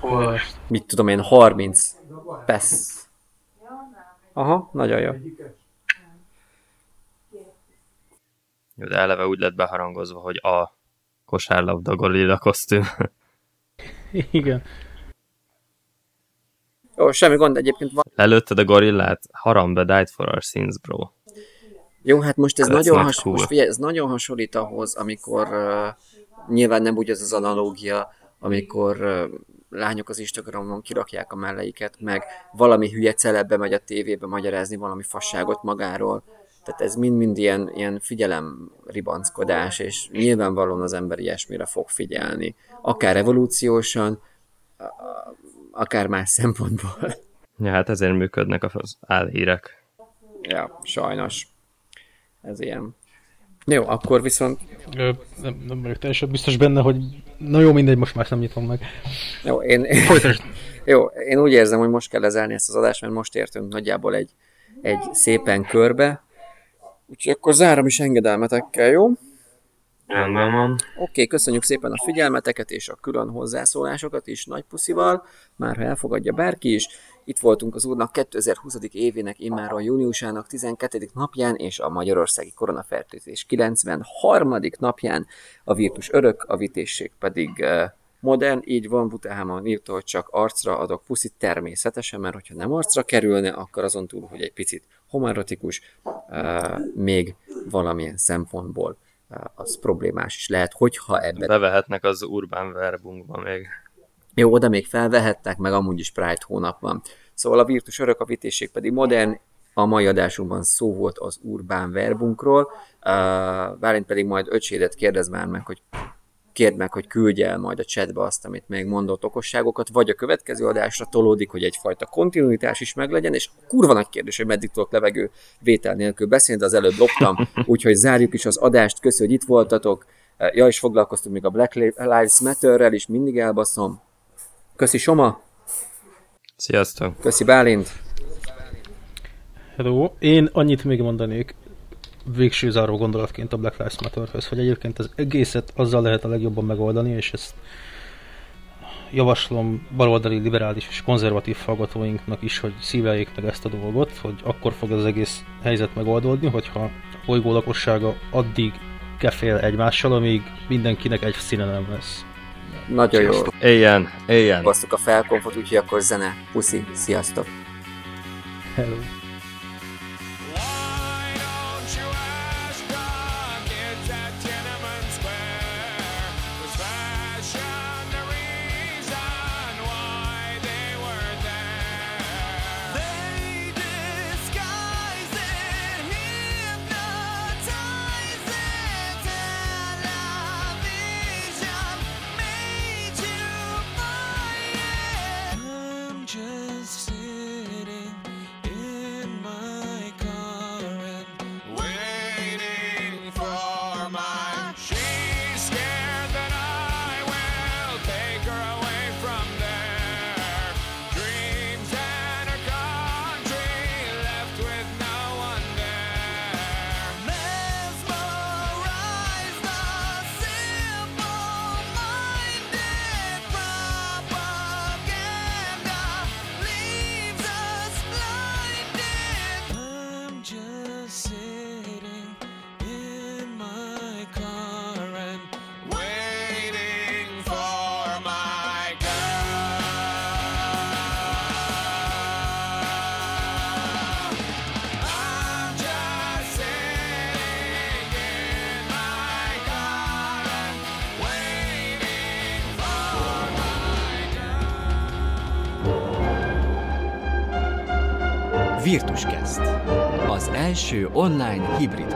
Olvast. Mit tudom én, 30. Pesz. Aha, nagyon jó. Jó, De eleve úgy lett beharangozva, hogy a kosárlabda gorilla kosztüm. Igen. Jó, semmi gond, egyébként van. Lelőtted a gorillát? Harambe died for our sins, bro. Jó, hát most ez That's nagyon, has, cool. most figyelj, ez nagyon hasonlít ahhoz, amikor uh, nyilván nem úgy ez az analógia, amikor uh, lányok az Instagramon kirakják a melleiket, meg valami hülye celebbe megy a tévébe magyarázni valami fasságot magáról. Tehát ez mind-mind ilyen, ilyen figyelem ribanckodás, és nyilvánvalóan az ember ilyesmire fog figyelni. Akár evolúciósan, akár más szempontból. Ja, hát ezért működnek az álhírek. ja, sajnos. Ez ilyen. Jó, akkor viszont Ö, nem, nem vagyok teljesen biztos benne, hogy... Na jó, mindegy, most már nem nyitom meg. Jó, én, Folytasd. jó, én úgy érzem, hogy most kell lezárni ezt az adást, mert most értünk nagyjából egy, egy szépen körbe. Úgyhogy akkor zárom is engedelmetekkel, jó? Oké, Rendben van. okay, köszönjük szépen a figyelmeteket és a külön hozzászólásokat is nagy puszival, már ha elfogadja bárki is. Itt voltunk az úrnak 2020. évének immáron júniusának 12. napján és a Magyarországi Koronafertőzés 93. napján a Virtus örök, a vitésség pedig eh, modern, így van, Butehámon írta, hogy csak arcra adok puszit természetesen, mert hogyha nem arcra kerülne, akkor azon túl, hogy egy picit homoerotikus, eh, még valamilyen szempontból eh, az problémás is lehet, hogyha ebben Bevehetnek az Urban Verbunkba még. jó, oda még felvehettek, meg amúgy is Pride hónap van. Szóval a Virtus örök, a vitésség pedig modern, a mai adásunkban szó volt az urbán verbunkról, uh, Bálint pedig majd öcsédet kérdez már meg, hogy kérd meg, hogy küldje el majd a chatbe azt, amit még mondott okosságokat, vagy a következő adásra tolódik, hogy egyfajta kontinuitás is meglegyen, és kurva nagy kérdés, hogy meddig tudok levegő vétel nélkül beszélni, de az előbb loptam, úgyhogy zárjuk is az adást, köszönjük, hogy itt voltatok, Uh, ja, és foglalkoztunk még a Black Lives Matter-rel is, mindig elbaszom. Köszi Soma, Sziasztok! köszi Bálint, Hello. Én annyit még mondanék végső záró gondolatként a Black Lives Matterhöz, hogy egyébként az egészet azzal lehet a legjobban megoldani, és ezt javaslom baloldali, liberális és konzervatív hallgatóinknak is, hogy szíveljék meg ezt a dolgot, hogy akkor fog az egész helyzet megoldódni, hogyha a bolygó lakossága addig kefél egymással, amíg mindenkinek egy színe nem lesz. Nagyon jó. Éljen, éljen. Basztuk a felkonfot, úgyhogy akkor zene. Puszi, sziasztok. Hello. Virtuscast. Az